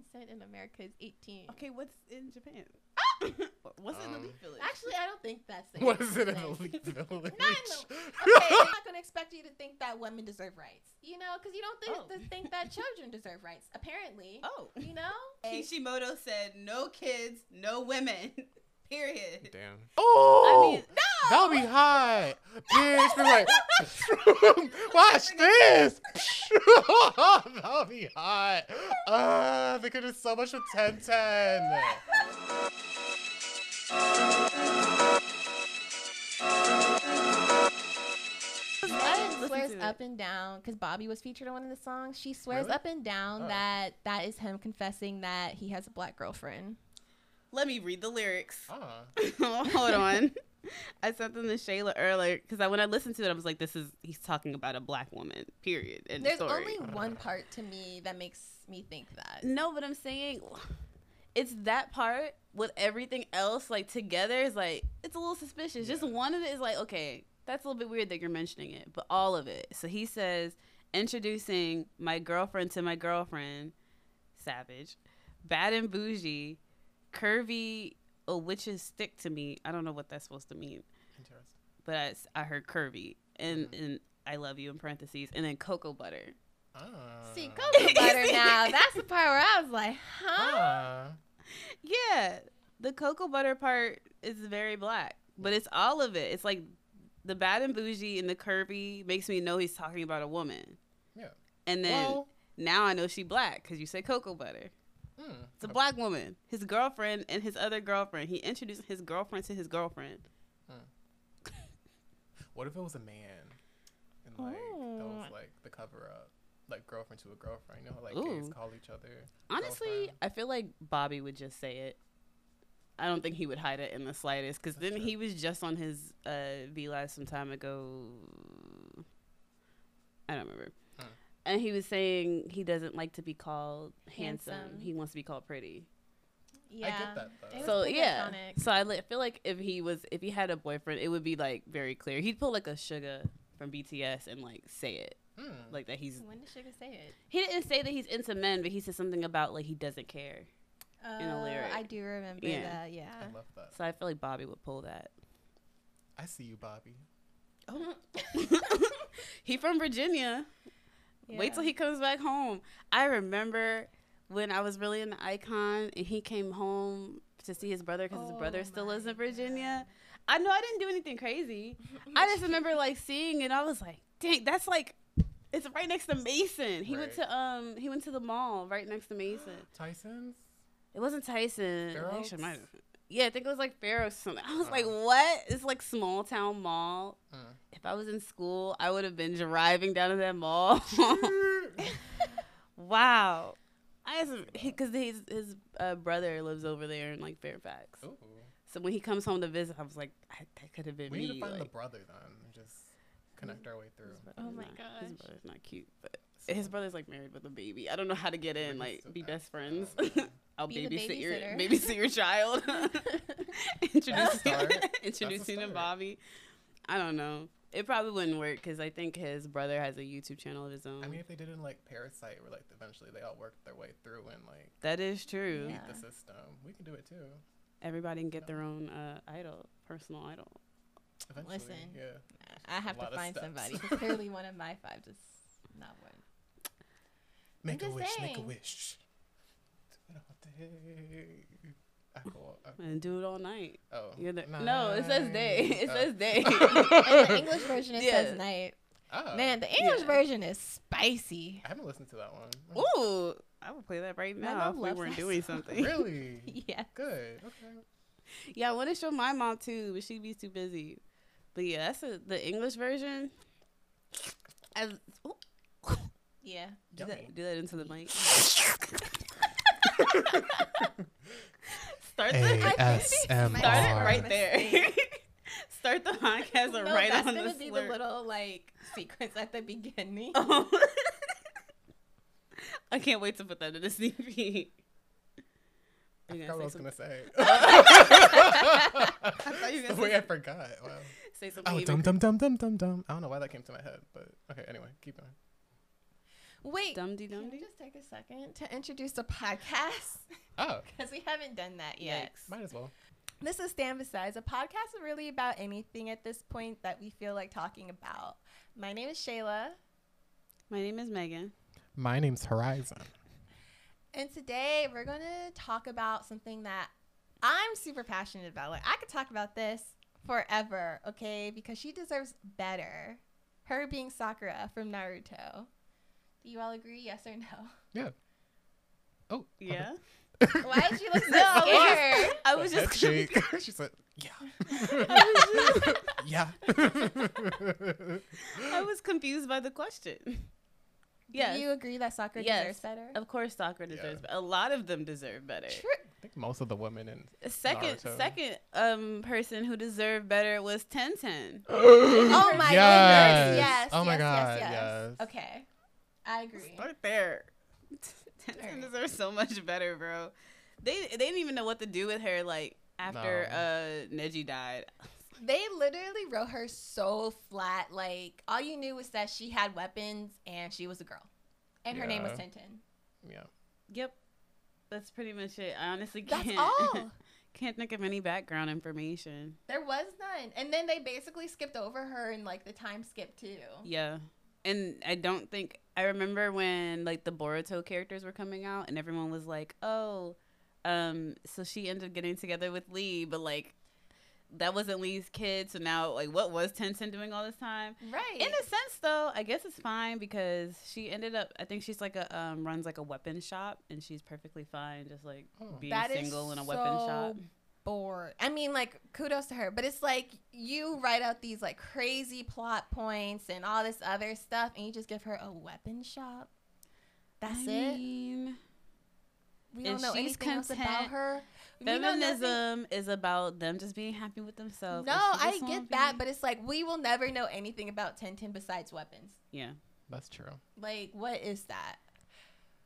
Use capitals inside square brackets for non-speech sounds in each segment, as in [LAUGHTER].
consent in America is 18. Okay, what's in Japan? what's in the Um, Leaf Village? Actually, I don't think that's the What is it in the Elite Village? [LAUGHS] Not in the, okay, I'm not gonna expect you to think that women deserve rights. You know, because you don't think, Oh. th- think that children deserve rights. Apparently, oh, you know. [LAUGHS] Kishimoto said no kids, no women. [LAUGHS] Period. Damn. Oh, I mean, That'll be hot. Bitch, be like, [LAUGHS] watch this. [LAUGHS] that'll be hot. Uh, they could do so much with 1010. Ellen swears up and down because Bobby was featured on one of the songs. She swears Really? up and down Oh. that that is him confessing that he has a black girlfriend. Let me read the lyrics. Ah, [LAUGHS] Hold on. I sent them to Shayla earlier because I, when I listened to it, I was like, "This is he's talking about a black woman." Period. And There's story. only one part to me that makes me think that. No, but I'm saying it's that part with everything else like together is like it's a little suspicious. Just one of it is like, okay, that's a little bit weird that you're mentioning it, but all of it. So he says, introducing my girlfriend to my girlfriend, savage, bad and bougie, curvy. A witch's stick to me. I don't know what that's supposed to mean, interesting. but I heard curvy and and I love you in parentheses, and then cocoa butter. Ah. See, cocoa [LAUGHS] butter now. That's the part where I was like, huh? Ah. Yeah, the cocoa butter part is very black, but it's all of it. It's like the bad and bougie and the curvy makes me know he's talking about a woman. Yeah. And then Well, now I know she black because you say cocoa butter. Hmm. It's a black woman. His girlfriend and his other girlfriend. He introduced his girlfriend to his girlfriend. What if it was a man? And like that was like the cover up, like girlfriend to a girlfriend. You know, how, like Ooh. gays call each other. Honestly, girlfriend. I feel like Bobby would just say it. I don't think he would hide it in the slightest because then true. he was just on his uh, V Live some time ago. I don't remember. And he was saying he doesn't like to be called handsome. Handsome. He wants to be called pretty. Yeah. I get that though. So yeah. iconic. So I li- feel like if he was, if he had a boyfriend, it would be like very clear. He'd pull like a Suga from BTS and like say it, Hmm. like that he's. When did Suga say it? He didn't say that he's into men, but he said something about like he doesn't care. Uh, a lyric. I do remember Yeah. that. Yeah. I love that. So I feel like Bobby would pull that. I see you, Bobby. Oh. [LAUGHS] he from Virginia. Wait till he comes back home. I remember when I was really in the iKON and he came home to see his brother because his Oh brother still lives in Virginia. I know I didn't do anything crazy. [LAUGHS] I just remember like seeing it. I was like, dang, that's like, it's right next to Mason. He went to um, he went to the mall right next to Mason. [GASPS] Tyson's. It wasn't Tyson. Fair Actually, it might have- Yeah, I think it was like Fair Oaks or [LAUGHS] something. I was Oh. like, what? It's like small town mall. Mm. If I was in school, I would have been driving down to that mall. [LAUGHS] wow. I because his his uh, brother lives over there in like Fairfax. Ooh. So when he comes home to visit, I was like, I, that could have been We me. need to find the brother then just connect our way through. Oh my Nah, His brother's not cute, but his brother's like married with a baby. I don't know how to get in, like be best them. friends. [LAUGHS] I'll Be the babysit your babysit your child. [LAUGHS] introduce start. introduce you to. Bobby. I don't know. It probably wouldn't work because I think his brother has a YouTube channel of his own. I mean, if they did it in like Parasite, where like eventually they all worked their way through and like that is true. Yeah. beat the system, we can do it too. Everybody can get their own uh, idol, personal idol. Eventually, Listen. yeah. I have to find steps. somebody. [LAUGHS] 'cause clearly, one of my five is not one. Make a just wish, make a wish. Do it all day. I go, I- And do it all night. oh, You're the, no, it says day. [LAUGHS] It Oh. says day. Oh. In the English version, it Yeah. says night. Oh, Man, the English Yeah. version is spicy. I haven't listened to that one. Ooh, I would play that right now if we loves weren't doing song. something. Really? yeah. [LAUGHS] Good. Okay. Yeah, I want to show my mom too, but she'd be too busy. But yeah, that's a, the English version. As, Yeah. do Yummy. that, do that into the mic. [LAUGHS] Start the ASMR. [LAUGHS] start it right there. [LAUGHS] Start the podcast No, right that's on gonna the be slur. the little like sequence at the beginning. Oh. [LAUGHS] I can't wait to put that in the CV. I forgot what I was gonna gonna say say. thought you were the gonna way say- I forgot. Wow. Say something. Oh, even dum dum dum dum dum dum. I don't know why that came to my head, but okay. Anyway, keep going. Wait, Dum dee can dum we dee. just take a second to introduce the podcast? Oh, [LAUGHS] Because we haven't done that yet. Yikes. might as well. This is Stand Besides. A podcast really about anything at this point that we feel like talking about. My name is Shayla, My name is Megan. My name's Horizon. and today we're going to talk about something that I'm super passionate about. Like, I could talk about this forever, okay? Because she deserves better. Her being Sakura from Naruto. Do you all agree? Yes or no? Yeah. Oh, [LAUGHS] Yeah. Why did you look so [LAUGHS] No, scared? I was just [LAUGHS] shake. she said, "Yeah, yeah." I was confused by the question. Yes. Do you agree that Sakura Yes. deserves better? Of course, Sakura deserves. A lot of them deserve better. True. I think most of the women in. Second, Naruto. second um person who deserved better was Tenten. [GASPS] Oh my Yes. goodness. Yes. Oh my yes, God, Yes, yes. yes. Okay. I agree. Start there. [LAUGHS] Tenten Alright. deserves so much better, bro. They they didn't even know what to do with her. Like after No. uh Neji died. [LAUGHS] They literally wrote her so flat. Like all you knew was that she had weapons and she was a girl. And her name was Yeah. Tenten. Yeah. Yep. That's pretty much it. I honestly can't all. [LAUGHS] can't think of any background information. There was none. And then they basically skipped over her in like the time skip too. Yeah. And I don't think I remember when like the Boruto characters were coming out and everyone was like, "Oh, um so she ended up getting together with Lee, but like that wasn't Lee's kid, so now like what was Tenten doing all this time?" Right. In a sense though, I guess it's fine because she ended up I think she's like a um runs like a weapon shop and she's perfectly fine just like Oh. being That is single in a weapon shop. Bored. I mean, like, kudos to her, but it's like you write out these like crazy plot points and all this other stuff, and you just give her a weapon shop. That's I it. mean, We don't know she's anything else about her. We know nothing- Feminism is about them just being happy with themselves. No, I get that, be- but it's like we will never know anything about Tenten besides weapons. yeah. That's true. Like, what is that?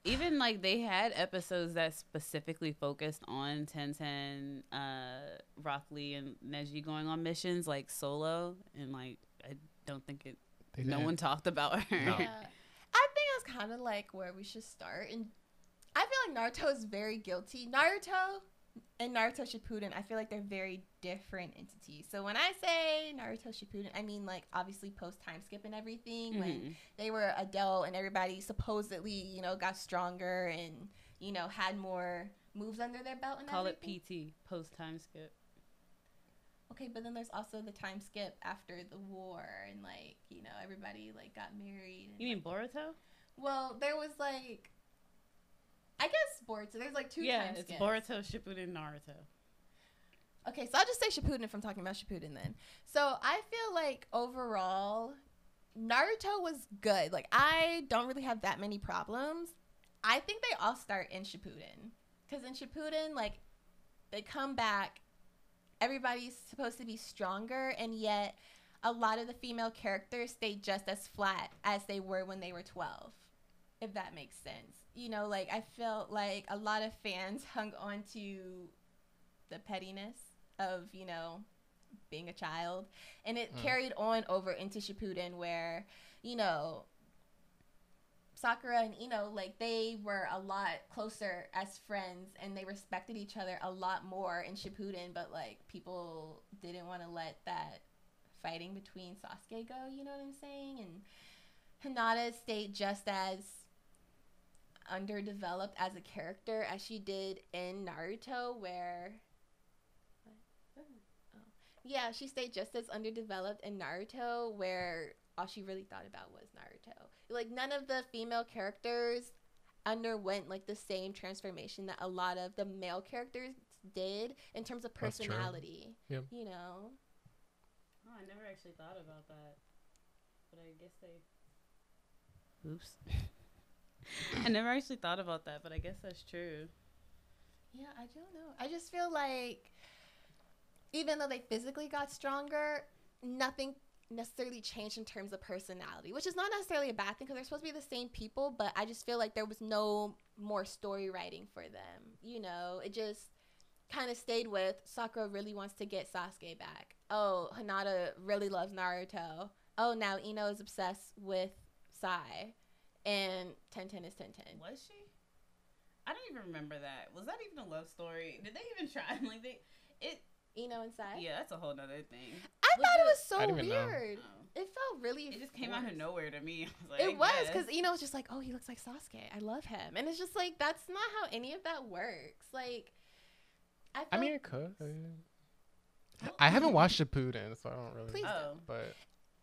Even like they had episodes that specifically focused on Ten Ten, uh, Rock Lee, and Neji going on missions like solo, and like I don't think it. They no didn't. one talked about her. No. Yeah. I think that's kind of like where we should start. And I feel like Naruto is very guilty. Naruto and Naruto Shippuden, I feel like they're very different entities. So when I say Naruto Shippuden, I mean like obviously post time skip and everything when Mhm. they were adult and everybody supposedly you know got stronger and you know had more moves under their belt and Call it. PT, post time skip. Okay, but then there's also the time skip after the war and like you know everybody like got married. And, You mean like, Boruto? Well, there was like, I guess Boruto. There's like two yeah, it's skips. Boruto, Shippuden, Naruto. Okay, so I'll just say Shippuden if I'm talking about Shippuden then. So I feel like overall, Naruto was good. Like I don't really have that many problems. I think they all start in Shippuden because in Shippuden, like they come back, everybody's supposed to be stronger, and yet a lot of the female characters stay just as flat as they were when they were 12. If that makes sense. You know, like I felt like a lot of fans [LAUGHS] hung on to the pettiness of, you know, being a child. And it Mm. carried on over into Shippuden where, you know, Sakura and Ino, like they were a lot closer as friends and they respected each other a lot more in Shippuden, but like people didn't want to let that fighting between Sasuke go, you know what I'm saying? And Hinata stayed just as underdeveloped as a character as she did in Naruto where Oh. yeah, she stayed just as underdeveloped in Naruto where all she really thought about was Naruto. Like none of the female characters underwent like the same transformation that a lot of the male characters did in terms of personality. Yep. You know. Oh, I never actually thought about that. But I guess they. Oops. [LAUGHS] I never actually thought about that, but I guess that's true. Yeah, I don't know. I just feel like even though they physically got stronger, nothing necessarily changed in terms of personality, which is not necessarily a bad thing because they're supposed to be the same people, but I just feel like there was no more story writing for them. You know, it just kind of stayed with Sakura really wants to get Sasuke back. Oh, Hinata really loves Naruto. Oh, now Ino is obsessed with Sai. And Ten Ten is Ten Ten. Was she? I don't even remember that. Was that even a love story? Did they even try? [LAUGHS] Like they, it. Ino inside. Yeah, that's a whole nother thing. I Was thought it it- was so I didn't even know. weird. Oh. It felt really. It just came out of nowhere to me. [LAUGHS] I was like, It was I because guess. Ino was just like, oh, he looks like Sasuke. I love him, and it's just like that's not how any of that works. Like, I, I mean, it could. I haven't watched Shippuden, so I don't really. Please Oh, But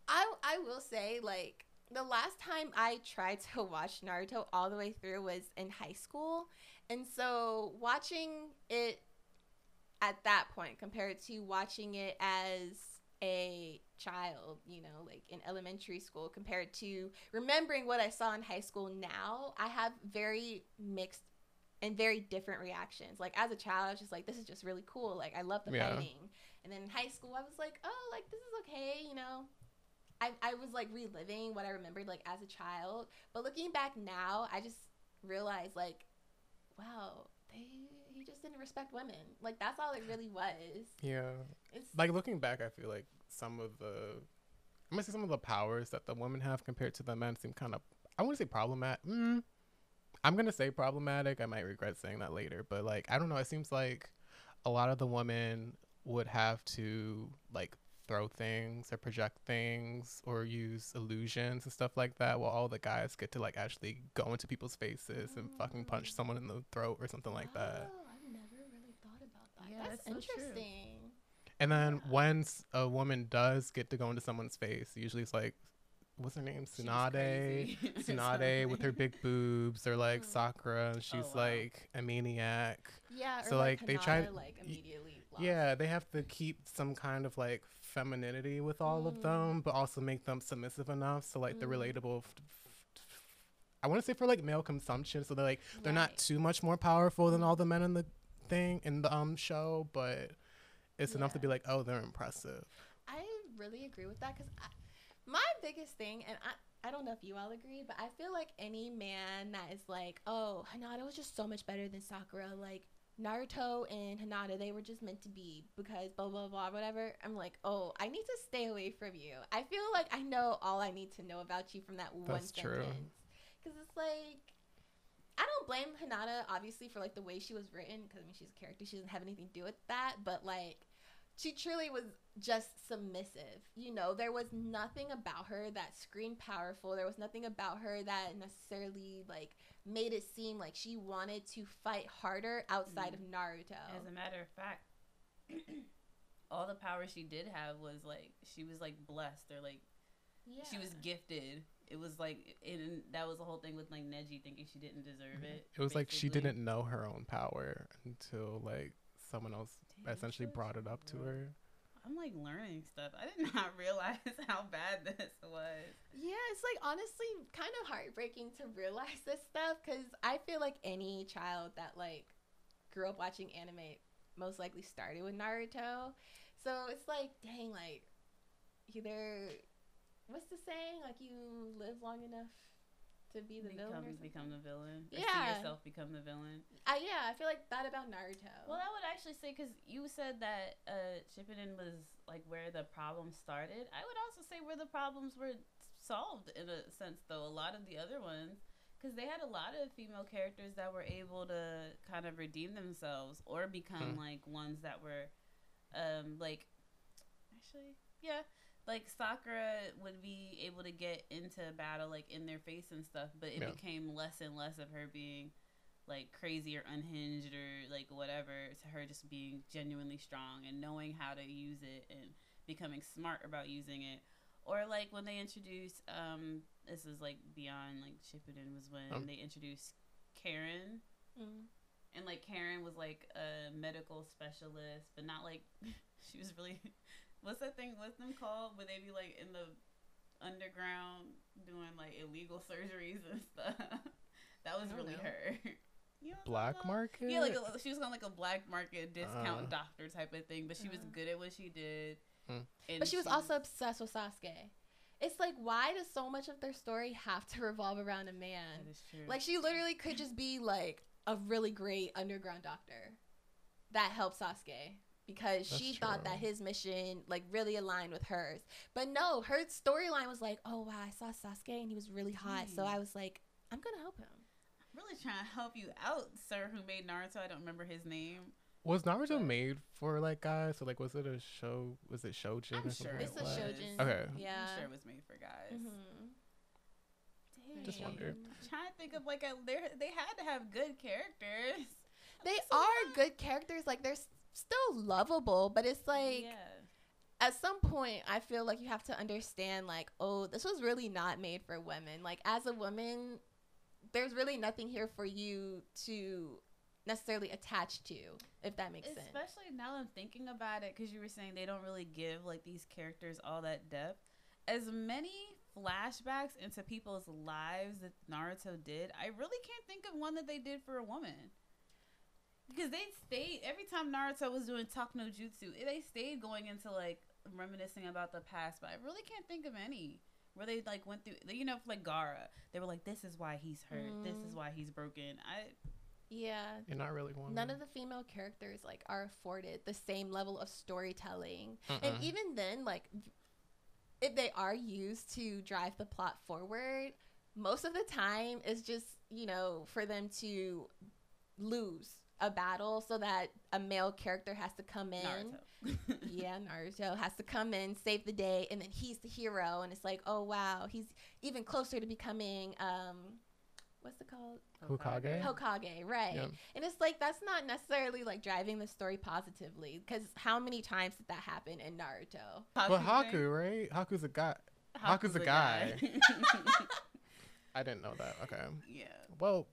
I I will say like the last time I tried to [LAUGHS] watch Naruto all the way through was in high school, and so watching it at that point compared to watching it as a child, you know, like in elementary school, compared to remembering what I saw in high school now, I have very mixed and very different reactions. Like as a child, I was just like, this is just really cool. Like I love the Yeah. fighting. And then in high school, I was like, oh, like this is okay, you know. I, I was like reliving what I remembered like as a child. But looking back now, I just realized like, wow, they he just didn't respect women. Like that's all it really was. yeah, It's like looking back, I feel like some of the, I'm gonna say some of the powers that the women have compared to the men seem kind of, I wouldn't say problematic. Mm, I'm gonna say problematic. I might regret saying that later, but like I don't know. It seems like a lot of the women would have to like throw things or project things or use illusions and stuff like that while all the guys get to like actually go into people's faces and fucking punch someone in the throat or something like that. Oh, I've never really thought about that. Yeah, that's, that's so true. interesting. And then Yeah. when s- a woman does get to go into someone's face, usually it's like, what's her name? She was Tsunade. [LAUGHS] Tsunade with her big boobs, or like Mm. Sakura, and she's wow. like a maniac. Yeah, or So, like, like, they try- Hinata, like immediately. lost. Yeah, they have to keep some kind of like femininity with all of Mm. them, but also make them submissive enough so like they're Mm. relatable. F- f- f- I want to say for like male consumption, so they're like they're not too much more powerful than all the men in the thing in the um show, but it's enough to be like, oh, they're impressive. I really agree with that because my biggest thing, and I, I don't know if you all agree, but I feel like any man that is like, oh, Hinata was just so much better than Sakura, like Naruto and Hinata, they were just meant to be because blah, blah, blah, whatever. I'm like, oh, I need to stay away from you. I feel like I know all I need to know about you from that one That's true. sentence. Because it's like, I don't blame Hinata, obviously, for like the way she was written, because I mean, she's a character. She doesn't have anything to do with that, but like, she truly was just submissive. You know, there was nothing about her that screamed powerful. There was nothing about her that necessarily like made it seem like she wanted to fight harder outside of mm. Naruto. As a matter of fact, [CLEARS THROAT] all the power she did have was like she was like blessed or like yeah. she was gifted. It was like and that was the whole thing with like Neji thinking she didn't deserve mm-hmm. it. It was like she didn't know her own power until like someone else Damn, essentially brought it up to rough. her. I'm like learning stuff. I did [LAUGHS] not realize how bad [LAUGHS] this was. Yeah, it's like honestly kind of heartbreaking to realize this stuff because I feel like any child that like grew up watching anime most likely started with Naruto. So it's like, dang, like either what's the saying? Like you live long enough to be the become, villain or something. become the villain. Or Yeah. see yourself become the villain. Uh, yeah, I feel like that about Naruto. Well, I would actually say because you said that uh, Shippuden was like where the problem started. I would also say where the problems were solved in a sense, though. A lot of the other ones, because they had a lot of female characters that were able to kind of redeem themselves or become Hmm. like ones that were, um, like, actually, yeah. Like Sakura would be able to get into battle like in their face and stuff, but it Yeah. became less and less of her being like crazy or unhinged or like whatever to her just being genuinely strong and knowing how to use it and becoming smart about using it or like when they introduced um this is like beyond like Shippuden was when Um. they introduced Karin Mm. and like Karin was like a medical specialist but not like [LAUGHS] she was really what's that thing what's them called Would they be like in the underground doing like illegal [LAUGHS] surgeries and stuff that was really know. her [LAUGHS] You know Black that? market. yeah, like a, she was on like a black market discount Uh. doctor type of thing, but she was Uh. good at what she did. Hmm. And But she was also obsessed with Sasuke. It's like, why does so much of their story have to [LAUGHS] revolve around a man? That is true. Like she literally could just be like a really great underground doctor that helps Sasuke because That's she thought that his mission like really aligned with hers. But no, her storyline was like, "Oh wow, I saw Sasuke and he was really hot, so Hmm. I was like, I'm gonna help him. I'm really trying to help you out, sir, who made Naruto. I don't remember his name. Was Naruto But- made for like guys? So like, was it a show? Was it shonen I'm or sure like It's a was. that? Okay. Yeah. I'm sure it was made for guys. Mhm. Just Dang. wondered. I'm trying to think of like a they they had to have good characters. They That's are good characters. Like they're s- still lovable, but it's like yeah. at some point I feel like you have to understand like, oh, this was really not made for women. Like as a woman, there's really nothing here for you to necessarily attach to, if that makes sense. Especially now that I'm thinking about it, because you were saying they don't really give like these characters all that depth. As many flashbacks into people's lives that Naruto did, I really can't think of one that they did for a woman. Because they stayed every time Naruto was doing talk no jutsu, they stayed going into like reminiscing about the past. But I really can't think of any where they like went through. You know, like Gaara, they were like, "This is why he's hurt. This is Mm. why he's broken." I Yeah. You're not really one. None of the female characters like are afforded the same level of storytelling. And Mm-mm. even then, like if they are used to drive the plot forward, most of the time it's just, you know, for them to lose a battle so that a male character has to come in. Naruto. [LAUGHS] yeah, Naruto has to come in, save the day, and then he's the hero and it's like, "Oh wow, he's even closer to becoming um what's it called? Hokage? Hokage, right? Yeah. And it's like that's not necessarily like driving the story positively because how many times did that happen in Naruto? But Haku, right? Haku's a guy. Haku's a guy. [LAUGHS] I didn't know that. Okay. yeah. Well,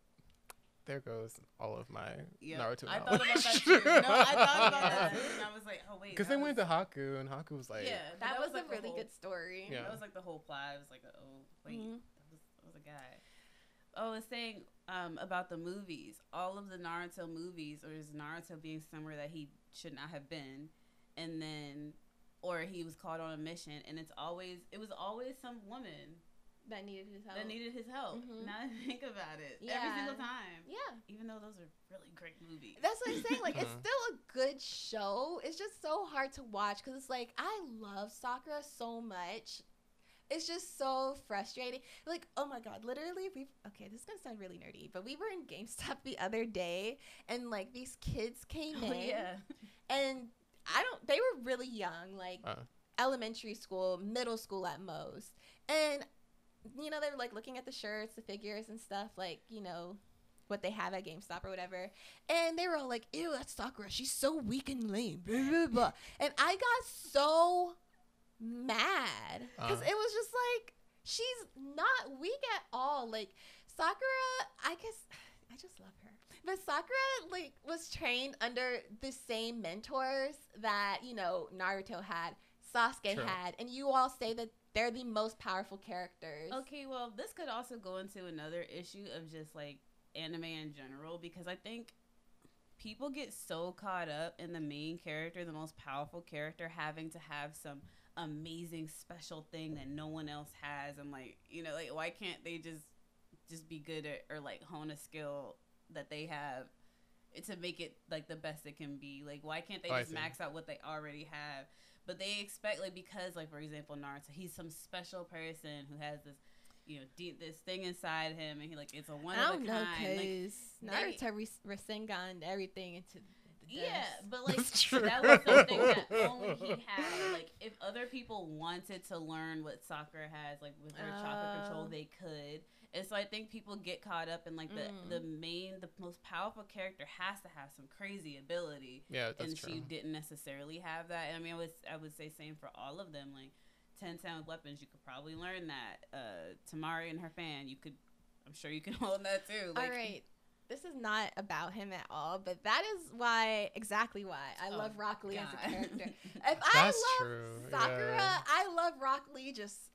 there goes all of my Yeah. Naruto I knowledge. thought about that [LAUGHS] too. No, I thought about that. And I was like, oh wait. [LAUGHS] Because that they went to Haku, and Haku was like, yeah, That, was, like a really whole- good story. Yeah. That was like the whole plot. It was like, oh wait, Mhm. that was that was a guy. Oh, I was saying um, about the movies. All of the Naruto movies, or is Naruto being somewhere that he should not have been, and then, or he was called on a mission, and it's always it was always some woman That needed his help. that needed his help. Mhm. Now that I think about it, every single time. yeah. Even though those are really great movies. That's what I'm saying. Like, it's Mhm. still a good show. It's just so hard to watch because it's like I love Sakura so much. It's just so frustrating. Like, oh my god, literally, we okay. This is gonna sound really nerdy, but we were in GameStop [LAUGHS] the other day, and like these kids came [LAUGHS] Oh, in, yeah. and I don't. They were really young, like Uh. elementary school, middle school at most, and you know they were like looking at the shirts, the figures, and stuff, like you know what they have at GameStop or whatever, and they were all like, "Ew, that's Sakura. She's so weak and lame." Blah, blah, blah. [LAUGHS] And I got so mad because Uh. it was just like she's not weak at all. Like Sakura, I guess [SIGHS] I just love her. But Sakura like was trained under the same mentors that, you know, Naruto had, Sasuke True. had, and you all say that they're the most powerful characters. Okay, well, this could also go into another issue of just like anime in general because I think people get so caught up in the main character, the most powerful character, having to have some amazing special thing that no one else has, and like you know, like why can't they just just be good at or like hone a skill that they have to make it like the best it can be? Like why can't they Oh, just max out what they already have? But they expect like because like for example Naruto, he's some special person who has this you know deep this thing inside him, and he like it's a one I of a don't know kind. Like, because they- Naruto res- Rasengan everything into the Yeah, but like that was something that [LAUGHS] only he had. Like if other people wanted to learn what Sakura has, like with her chakra control, Oh. they could. And so I think people get caught up in like the Mm. the main, the most powerful character has to have some crazy ability, yeah, that's and true. she didn't necessarily have that. And I mean, I would I would say same for all of them. Like ten sound weapons, you could probably learn that. Uh, Temari and her fan, you could. I'm sure you can [LAUGHS] hold that too. Like, all right. This is not about him at all, but that is why, exactly why, I Oh, love Rock Lee as a character. [LAUGHS] If I That's love true, Sakura, yeah. I love Rock Lee just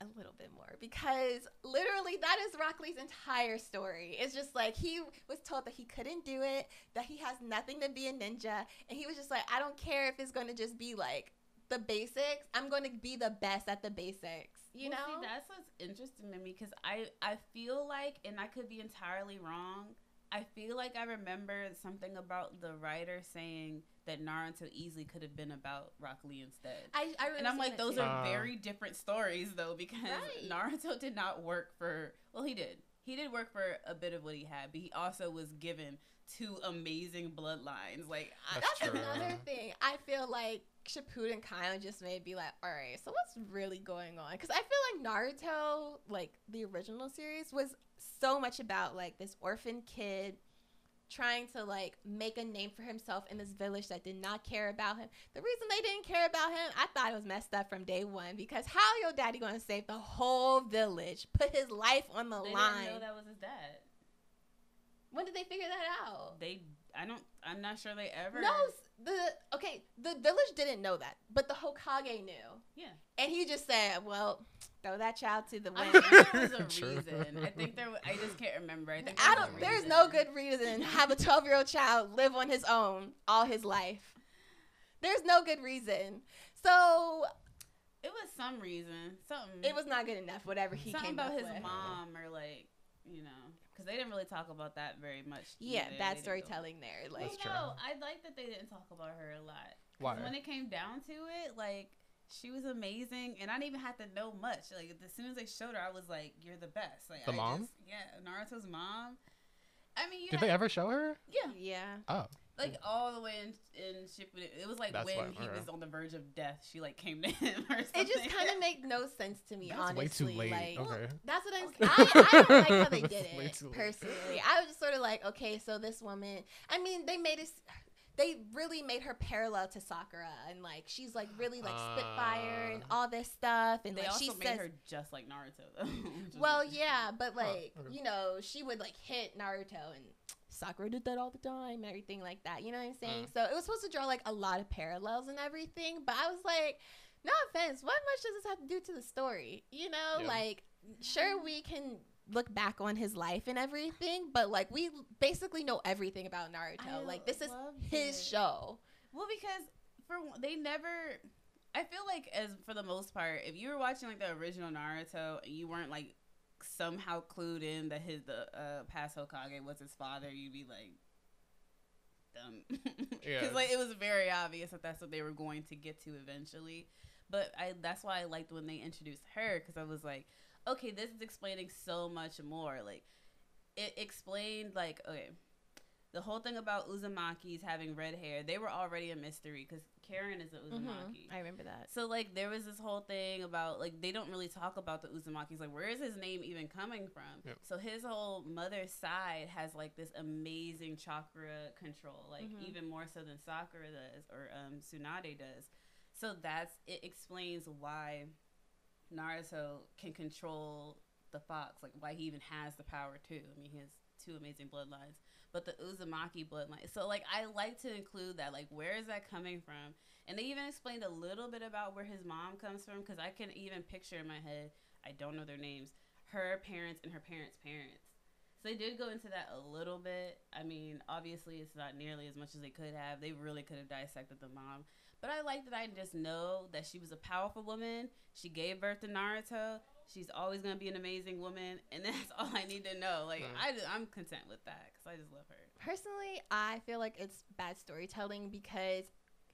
a little bit more because literally that is Rock Lee's entire story. It's just like he was told that he couldn't do it, that he has nothing to be a ninja, and he was just like, I don't care if it's going to just be like the basics. I'm going to be the best at the basics. You Well, know? see, that's what's interesting to me because I I feel like, and I could be entirely wrong. I feel like I remember something about the writer saying that Naruto easily could have been about Rock Lee instead. I, I and I'm like, those too. are Uh. very different stories though because Right. Naruto did not work for. Well, he did. he did work for a bit of what he had, but he also was given two amazing bloodlines. Like I, That's That's another thing. I feel like Shippuden kind of just made be like, all right, so what's really going on? Because I feel like Naruto, like the original series, was so much about like this orphan kid trying to like make a name for himself in this village that did not care about him. The reason they didn't care about him, I thought it was messed up from day one because how your daddy gonna save the whole village, put his life on the they line? didn't know that was his dad. when did they figure that out? They, I don't, I'm not sure they ever. No, the okay, the village didn't know that, but the Hokage knew, Yeah. and he just said, "Well, throw that child to the I wind." think there was a [LAUGHS] True. reason. I think there. wa- I just can't remember. I think I don't. There's reason. no good reason to have a 12 year old child live on his own all his life. There's no good reason. So It was some reason. Something. it was not good enough. Whatever he something came about up his with. mom or like you know because they didn't really talk about that very much. Yeah, either. Bad storytelling there. Like, That's true. no, I like that they didn't talk about her a lot. Why? When it came down to it, like she was amazing, and I didn't even have to know much. Like as soon as they showed her, I was like, "You're the best." Like The I mom? just- yeah, Naruto's mom. I mean, you Did had- they ever show her? yeah, yeah. Oh, like all the way in, in Shippuden. It was like That's when why- he okay. was on the verge of death. She like came to [LAUGHS] him or something. It just kind of made no sense to me, that's honestly. way too late. Like, okay. That's what I'm. I, I don't like how they [LAUGHS] did it personally. I was just sort of like, okay, so this woman. I mean, they made it. They really made her parallel to Sakura, and like she's like really like Spitfire and uh. all this stuff, and They like also she made says, her just like Naruto though. [LAUGHS] which well, interesting. yeah, but like okay. you know, she would like hit Naruto, and Sakura did that all the time, everything like that. You know what I'm saying? Mm. So it was supposed to draw like a lot of parallels and everything, but I was like, no offense, what much does this have to do to the story? You know, Yeah. like sure we can look back on his life and everything, but like we basically know everything about Naruto. I like this is his it. show. Well, because for one- they never. I feel like as for the most part, if you were watching like the original Naruto and you weren't like somehow clued in that his the uh, past Hokage was his father, you'd be like dumb. [LAUGHS] Yeah. Because like it was very obvious that that's what they were going to get to eventually. But I that's why I liked when they introduced her because I was like, okay, this is explaining so much more. Like it explained like okay, the whole thing about Uzumaki's having red hair. They were already a mystery because Karin is an Uzumaki. I remember that. So like there was this whole thing about like they don't really talk about the Uzumakis. Like where is his name even coming from? Yep. So his whole mother's side has like this amazing chakra control, like Mhm. even more so than Sakura does or um, Tsunade does. So that's it explains why Naruto can control the fox, like why he even has the power too. I mean, he has two amazing bloodlines, but the Uzumaki bloodline. So like I like to include that. Like where is that coming from? And they even explained a little bit about where his mom comes from because I can even picture in my head. I don't know their names. Her parents and her parents' parents. So they did go into that a little bit. I mean, obviously it's not nearly as much as they could have. They really could have dissected the mom. But I like that I just know that she was a powerful woman. She gave birth to Naruto. She's always gonna be an amazing woman, and [LAUGHS] that's all I need to know. Like Mm. I, just, I'm content with that because I just love her. Personally, I feel like it's bad storytelling because,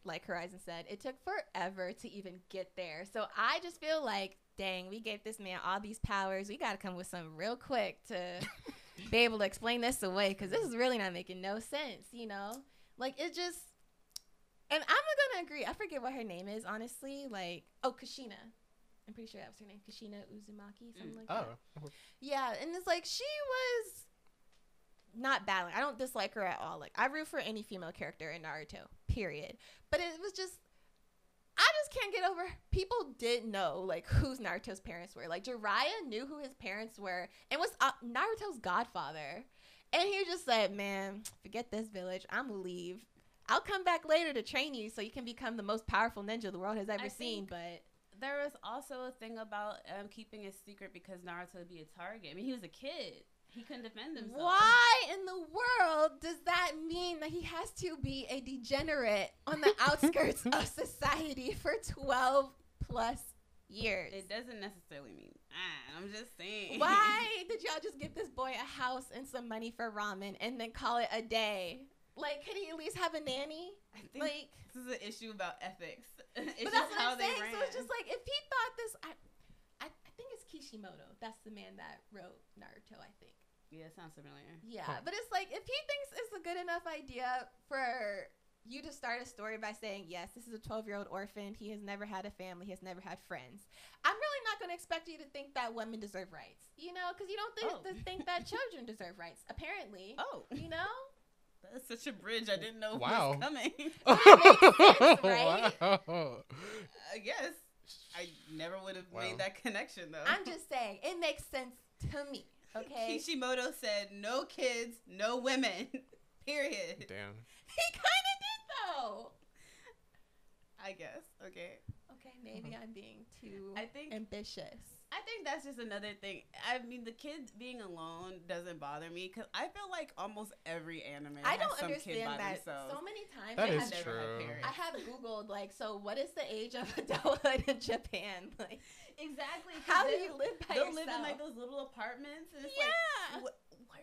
like Horizon said, it took forever to even get there. So I just feel like, dang, we gave this man all these powers. We got to come with some real quick to [LAUGHS] be able to explain this away because this is really not making no sense, you know? Like, it just. And I'm gonna agree. I forget what her name is, honestly. Like, oh, Kushina. I'm pretty sure that was her name. Kushina Uzumaki, something Mm. like that. Oh, Yeah, and it's like she was not bad. Like, I don't dislike her at all. Like I root for any female character in Naruto. Period. But it was just I just can't get over people did know like whose Naruto's parents were. Like Jiraiya knew who his parents were and was uh, Naruto's godfather. And he just said, "Man, forget this village. I'm gonna leave. I'll come back later to train you so you can become the most powerful ninja the world has ever I seen." think- But There was also a thing about um, keeping a secret because Naruto would be a target. I mean, he was a kid. He couldn't defend himself. Why in the world does that mean that he has to be a degenerate on the [LAUGHS] outskirts of society for 12 plus years? It doesn't necessarily mean that. I'm just saying. Why [LAUGHS] did y'all just give this boy a house and some money for ramen and then call it a day? Like, could he at least have a nanny? I think Like, this is an issue about ethics. it's [LAUGHS] but that's what I'm saying. ran. So it's just like if he thought this, I, I, I think it's Kishimoto. That's the man that wrote Naruto. I think Yeah, it sounds familiar. Yeah, Huh. but it's like if he thinks it's a good enough idea for you to start a story by saying, "Yes, this is a 12-year-old orphan. He has never had a family. He has never had friends." I'm really not going to expect you to think that women deserve rights. You know, because you don't think Oh. to think that children deserve rights. Apparently, [LAUGHS] Oh, you know. That's such a bridge I didn't know Wow. was coming. [LAUGHS] [LAUGHS] right? Wow. I guess I never would have Wow. made that connection though. I'm just saying it makes sense to me. Okay. Kishimoto said no kids, no women. [LAUGHS] Period. Damn. he kind of did though. I guess. Okay. Okay, maybe uh-huh. I'm being too I think ambitious. I think that's just another thing. I mean, the kids being alone doesn't bother me because I feel like almost every anime I has don't some kid understand by that themselves. so many times. That I is have, true. I have googled like, so what is the age of [LAUGHS] adulthood in Japan? [LAUGHS] Like, exactly. how do you live by They'll yourself? live in like those little apartments, and it's yeah, like, wh- where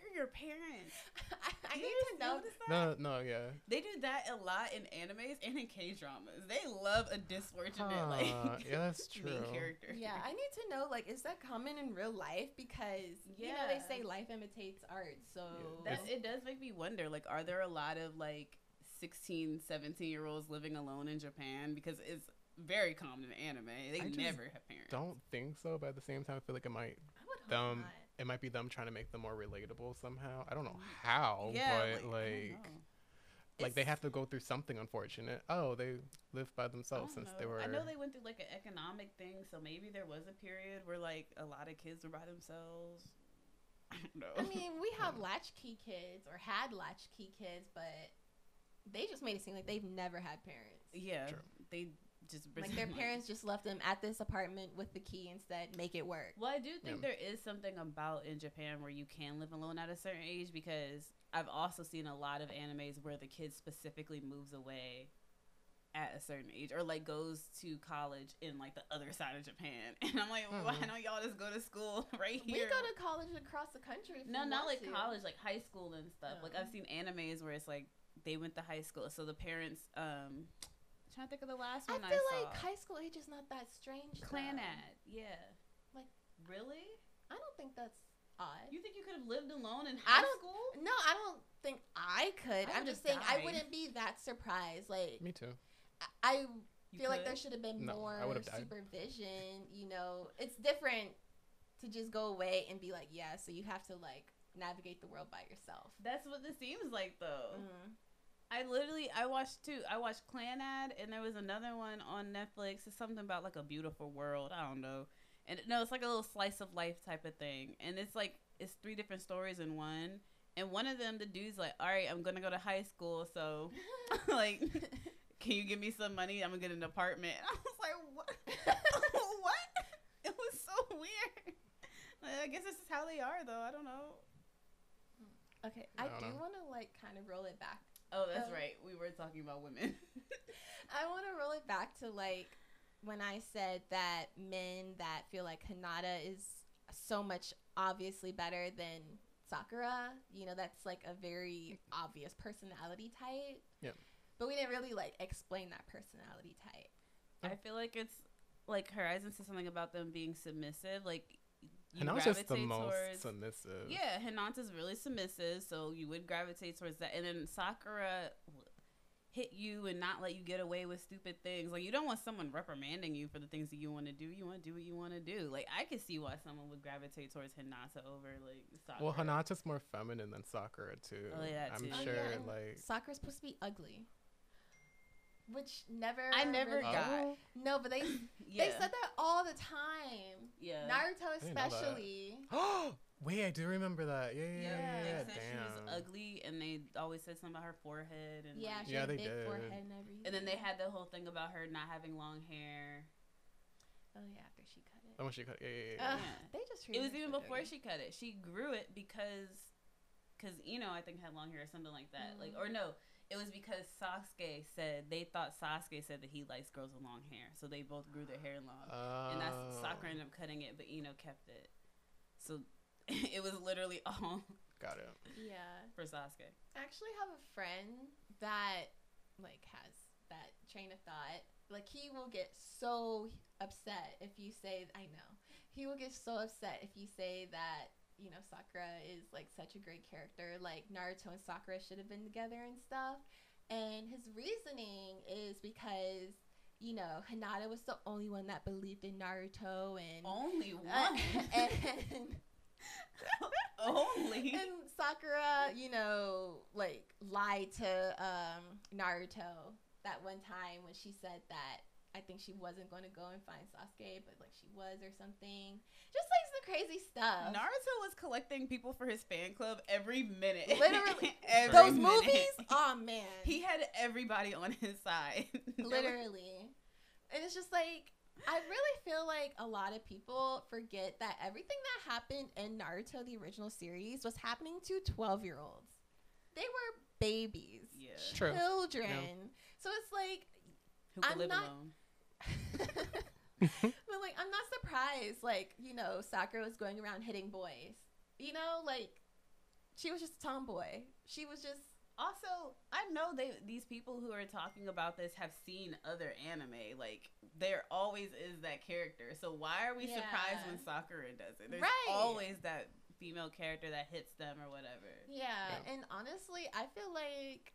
are your parents? [LAUGHS] I, I Do need to know. notice that? No, no, yeah. They do that a lot in animes and in K dramas. They love a disfortunate Huh, like yeah, that's [LAUGHS] true. main character. Yeah, I need to know like, is that common in real life? Because you know they say life imitates art, so Yeah, That, it does make me wonder like are there a lot of like 16 17 year olds living alone in japan because it's very common in anime they I never have parents Don't think so, but at the same time, I feel like it might I would hope them. not. It might be them trying to make them more relatable somehow. I don't know how, yeah but like, like, like they have to go through something unfortunate. Oh, they lived by themselves don't since they were. I know they went through like an economic thing, so maybe there was a period where like a lot of kids were by themselves. [LAUGHS] I don't know. I mean, we have [LAUGHS] latchkey kids or had latchkey kids, but they just made it seem like they've never had parents. yeah, True. they just Like their [LAUGHS] parents just left them at this apartment with the key instead. Make it work. Well, I do think Yeah. there is something about in Japan where you can live alone at a certain age because I've also seen a lot of animes where the kid specifically moves away at a certain age or like goes to college in like the other side of Japan. [LAUGHS] And I'm like, why Mhm. don't y'all just go to school [LAUGHS] right here? We go to college across the country. If no, not like to. college, like high school and stuff. Like Oh. I've seen animes where it's like they went to high school, so the parents. um trying to think of the last I one I, feel saw. like high school age is not that strange. Clan yeah. Like- really? I don't think that's odd. You think you could have lived alone in I high don't- school? No, I don't think I could. I I'm just saying I wouldn't be that surprised. Like Me too. I- I You feel like there should have been No, more supervision. You know, it's different to just go away and be like, yeah. So you have to like navigate the world by yourself. That's what this seems like, though. Mm. I literally I watched two. I watched Clannad, and there was another one on Netflix. It's something about like a beautiful world. I don't know. And no, it's like a little slice of life type of thing. And it's like it's three different stories in one. And one of them, the dude's like, "All right, I'm gonna go to high school, so [LAUGHS] [LAUGHS] like, can you give me some money? I'm gonna get an apartment." [LAUGHS] I was like, "What? what?" It was so weird. Like, I guess this is how they are, though. I don't know. okay, I I, don't do know. want to like kind of roll it back. Oh, that's Um, right. We were talking about women. [LAUGHS] I want to roll it back to like when I said that men that feel like Hinata is so much obviously better than Sakura. You know, that's like a very obvious personality type. Yep. But we didn't really like explain that personality type. I feel like it's like Horizon says something about them being submissive. Like you And I was just the most towards- submissive. Yeah, Hinata's really submissive, so you would gravitate towards that. And then Sakura hit you and not let you get away with stupid things. Like you don't want someone reprimanding you for the things that you want to do. You want to do what you want to do. Like I could see why someone would gravitate towards Hinata over like Sakura. Well, Hinata's more feminine than Sakura too. Oh, yeah, I'm. Oh, sure, yeah, and like. Sakura's supposed to be ugly. Which never I never really- got- Oh, No, but they [COUGHS] yeah, they said that all the time. yeah. Naruto didn't know that. especially. [GASPS] wait, I do remember that. Yeah, yeah, yeah, yeah. yeah, they said she was ugly, and they always said something about her forehead and Yeah, like- she Yeah, had a big did. forehead and everything. And then they had the whole thing about her not having long hair. Oh yeah, after she cut it. Oh, she cut. Yeah, yeah, yeah. Ugh, Yeah. They just It was even before dirty. she cut it. She grew it because, because you know, I think had long hair or something like that. Like, Mm. or no, it was because Sasuke said they thought Sasuke said that he likes girls with long hair, so they both grew their hair long, and that's Oh, Sakura ended up cutting it, but Ino kept it. So [LAUGHS] it was literally [LAUGHS] all Got it. Yeah. for Sasuke. I actually have a friend that like has that train of thought. Like he will get so upset if you say I know. He will get so upset if you say that you know Sakura is like such a great character. Like Naruto and Sakura should have been together and stuff. And his reasoning is because you know Hinata was the only one that believed in Naruto and Only uh, one. [LAUGHS] and [LAUGHS] Only. and Sakura, you know, like lied to um, Naruto that one time when she said that I think she wasn't going to go and find Sasuke, but like she was or something. Just like some crazy stuff. Naruto was collecting people for his fan club every minute. [LAUGHS] Literally. every Those minute. movies, [LAUGHS] oh man, He had everybody on his side. [LAUGHS] literally, and it's just like I really feel like a lot of people forget that everything that happened in Naruto, the original series, was happening to twelve-year-olds. They were babies. Yeah. True. children. So it's like, Who could I'm live not- alone? [LAUGHS] but like, I'm not surprised. Like, you know, Sakura was going around hitting boys. You know, like, she was just a tomboy. She was just. Also, I know they these people who are talking about this have seen other anime. Like there always is that character. So why are we surprised when Sakura does it? There's Right. always that female character that hits them or whatever. Yeah. Yeah. And honestly, I feel like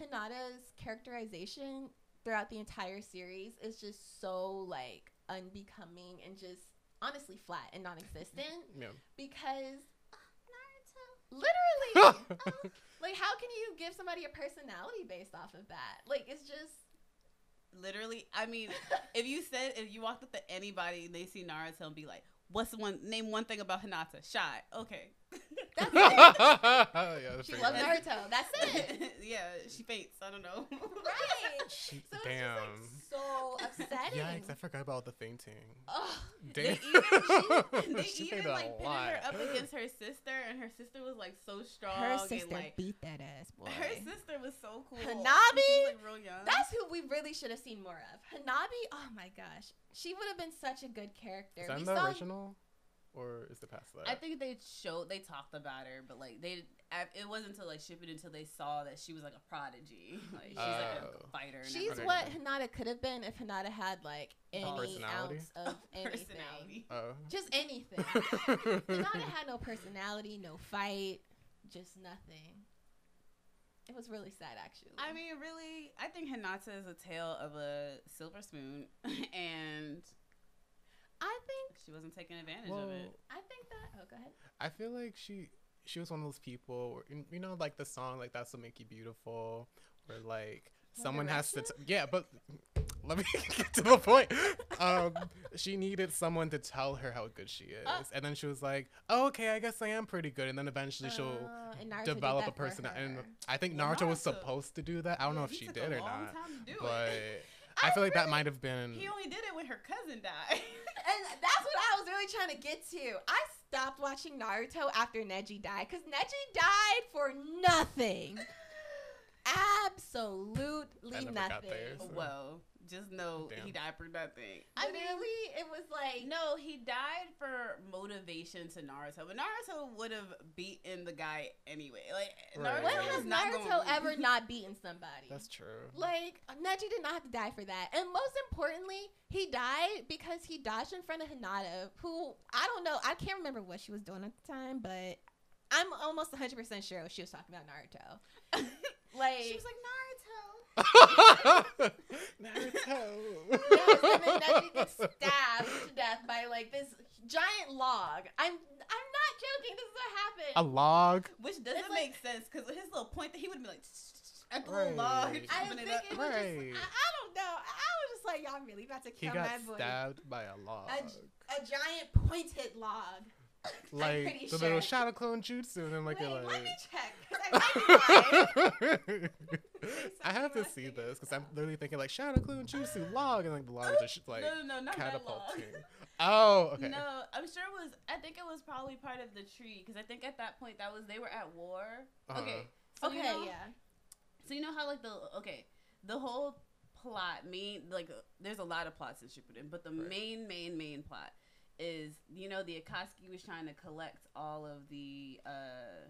Hinata's characterization throughout the entire series is just so, like, unbecoming and just honestly flat and non existent [LAUGHS] Yeah. because. Uh, Literally, [LAUGHS] uh-huh. like how can you give somebody a personality based off of that? Like it's just Literally, I mean, [LAUGHS] if you said if you walked up to anybody and they see Naruto and be like, "What's the one name one thing about Hinata?" Shy. Okay. [LAUGHS] That's it. yeah, that's she loves good. Naruto. That's [LAUGHS] it. yeah, she faints. I don't know. Right. She- [LAUGHS] So Damn. it's just like so upsetting. Yikes, I forgot about the fainting. Ugh. Damn. They even, they she even like pitted lot. her up against her sister, and her sister was like so strong. Her and, sister like, beat that ass boy. Her sister was so cool. Hanabi? She was like real young. That's who we really should have seen more of. Hanabi, oh my gosh. She would have been such a good character. Is that we the saw original? Or is it past that? I think they showed they talked about her, but like they it wasn't until like shipping until they saw that she was like a prodigy. [LAUGHS] Like she's like Oh. a fighter. She's Okay. what Hinata could have been if Hinata had like any ounce of [LAUGHS] anything. personality. Oh. Just anything. [LAUGHS] Hinata had no personality, no fight, just nothing. It was really sad, actually. I mean, really, I think Hinata is a tale of a silver spoon, and I think, she wasn't taking advantage well, of it. I think that. Oh, go ahead. I feel like she she was one of those people, where, you- you know, like the song like "That's What Make You Beautiful," where like One someone has to, t- yeah, but [LAUGHS] let me [LAUGHS] get to the point. Um, she needed someone to tell her how good she is, Uh. and then she was like, "Oh, okay, I guess I am pretty good," and then eventually she'll Uh, and Naruto did develop a for person. And. I think Well, Naruto was supposed to do that. I don't know if she did or not, time to do but it. I feel like that might have been. He only did it when her cousin died. [LAUGHS] And that's what I was really trying to get to. I stopped watching Naruto after Neji died because Neji died for nothing. [LAUGHS] Absolutely I never got nothing. there, so- well, just know Damn. he died for nothing. I I mean, Literally, it was like no, he died for motivation to Naruto, but Naruto would have beaten the guy anyway. Like Right. Naruto when has not Naruto going- ever not [LAUGHS] beaten somebody? That's true. Like Neji did not have to die for that, and most importantly, he died because he dodged in front of Hinata, who I don't know. I can't remember what she was doing at the time, but I'm almost 100 percent sure she was talking about Naruto. [LAUGHS] Like She was like Naruto. [LAUGHS] Yes, and then Neji gets stabbed to death by like this giant log. I'm I'm not joking. This is what happened. A log. Which doesn't like- make sense because his little point that he would be like at the little log, I chopping think it it was just. I, I don't know. I was just like, y'all really about to He kill got my boy. stabbed by a log. A giant pointed log. Like pretty the little sure. shadow clone jutsu, and then like Wait, you're let me like. check. 'cause I might be lying. [LAUGHS] [LAUGHS] I have to see this because I'm literally thinking like shadow clone jutsu log, and like the log is just like no, no, no, not that log. catapulting. Oh, okay. No, I'm sure it was. I think it was probably part of the tree because I think at that point that was they were at war. Uh-huh. Okay, so okay, you know, yeah. So you know how like the okay, the whole plot main like there's a lot of plots in Shippuden, but the Right. main main main plot is you know the Akatsuki was trying to collect all of the uh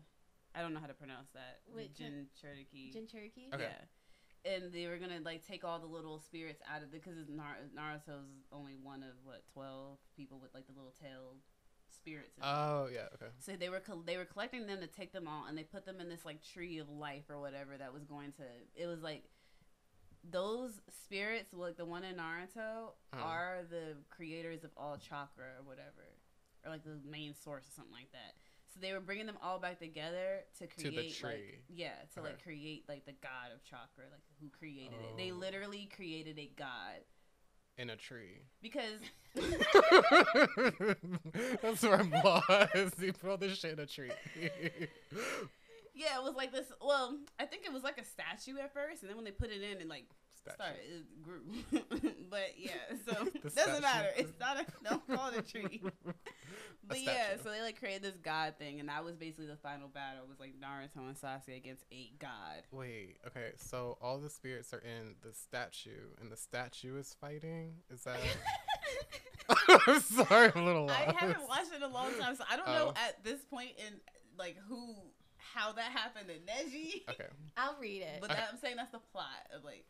I don't know how to pronounce that Wait, Jin Cherokee. Jinchuriki. Okay. Yeah. And they were gonna like take all the little spirits out of the because Nar- Naruto's only one of what twelve people with like the little tail spirits. in it. Oh yeah. Okay. So they were col- they were collecting them to take them all, and they put them in this like tree of life or whatever that was going to. It was like those spirits, like the one in Naruto, Uh-huh. are the creators of all chakra or whatever, or like the main source or something like that. So they were bringing them all back together to To create, tree. like yeah, to like create like the god of chakra, like who created it. They Oh. literally created a god In a tree. because [LAUGHS] [LAUGHS] That's where I'm lost. [LAUGHS] You put all this shit in a tree. Yeah, it was like this. Well, I think it was like a statue at first, and then when they put it in, and like Statue. started, it grew. [LAUGHS] but yeah, so [LAUGHS] doesn't matter. It's not a don't call it a tree. [LAUGHS] But yeah, so they like created this god thing, and that was basically the final battle. It was like Naruto and Sasuke against a god. Wait, okay, so all the spirits are in the statue, and the statue is fighting? Is that. I'm sorry, I'm a little lost. I haven't watched it in a long time, so I don't know Oh. at this point in like who how that happened to Neji. Okay. [LAUGHS] I'll read it. But Okay. that, I'm saying that's the plot of like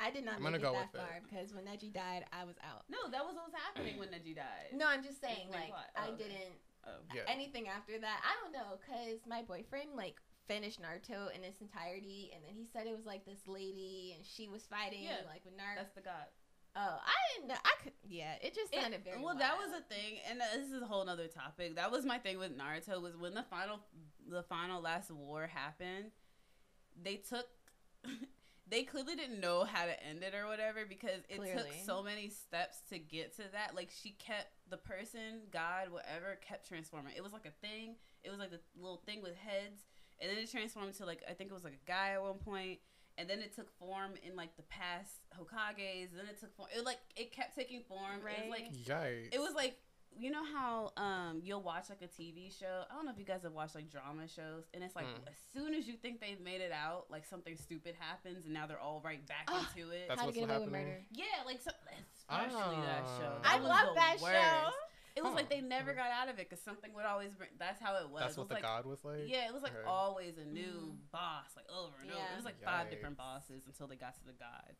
I did not I'm make gonna it go that with it. far because when Neji died, I was out. no, that was what was happening when Neji died. No, I'm just saying, Main like, plot. I Oh, okay. didn't. Oh. Yeah. Anything after that, I don't know, because my boyfriend, like, finished Naruto in its entirety, and then he said it was, like, this lady, and she was fighting, Yeah, like, with Naruto. That's the god. Oh, I didn't know. I could, yeah, it just It- sounded very well that was a thing and this is a whole nother topic that was my thing with naruto was when the final the final last war happened they took [LAUGHS] they clearly didn't know how to end it or whatever because it took so many steps to get to that like she kept the person god whatever kept transforming it was like a thing it was like the little thing with heads and then it transformed into like i think it was like a guy at one point and then it took form in like the past Hokages. Then it took form. It like it kept taking form. Right. It was Right. like Yikes. it was like you know how um you'll watch like a TV show. I don't know if you guys have watched like drama shows, and it's like Mm. as soon as you think they've made it out, like something stupid happens, and now they're all right back Ah, into it. That's How to Get Away with happening? Murder. yeah, like so, especially that show. Ah. That I love the that show. It was Huh. like they never got out of it because something would always bring. That's how it was. That's it what was the like, god was like? Yeah, it was like Okay. always a new Mhm. boss, like over and over. It was like five different bosses until they got to the god.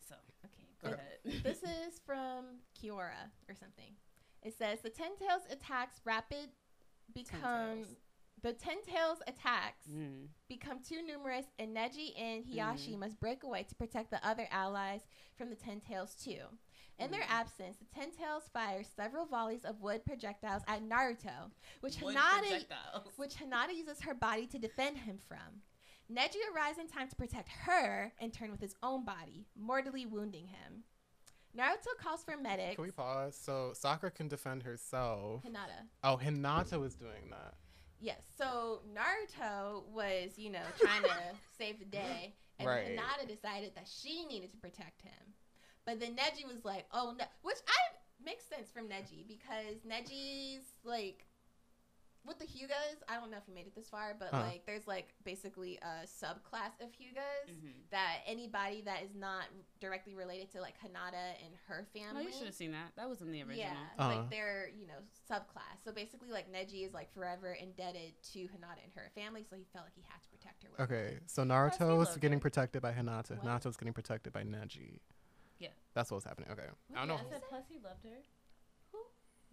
So Okay, go Okay. ahead. this [LAUGHS] is from Kiora or something. It says the Ten Tails attacks rapid become the Ten Tails attacks Mm. become too numerous, and Neji and Hiashi Mhm. must break away to protect the other allies from the Ten Tails too. In their Mhm. absence, the Ten Tails fire several volleys of wood projectiles at Naruto, which Wood Hinata [LAUGHS] which Hinata uses her body to defend him from. Neji arrives in time to protect her, in turn with his own body, mortally wounding him. Naruto calls for medics. Can we pause? So Sakura can defend herself. Hinata. Oh, Hinata was doing that. Yes. So Naruto was, you know, trying to [LAUGHS] save the day, and Right. Hinata decided that she needed to protect him. But then Neji was like, "Oh no," which I makes sense from Neji because Neji's like with the Hyugas. I don't know if you made it this far, but Huh. like there's like basically a subclass of Hyugas Mhm. that anybody that is not directly related to like Hinata and her No, family. you should have seen that. That was in the original. Yeah, Uh-huh. like they're you know subclass. So basically, like Neji is like forever indebted to Hinata and her family, so he felt like he had to protect her. with Okay, so Naruto was getting her. protected by Hinata. What? Hinata was getting protected by Neji. Yeah. That's what was happening. Okay. I don't know. I said plus he loved her.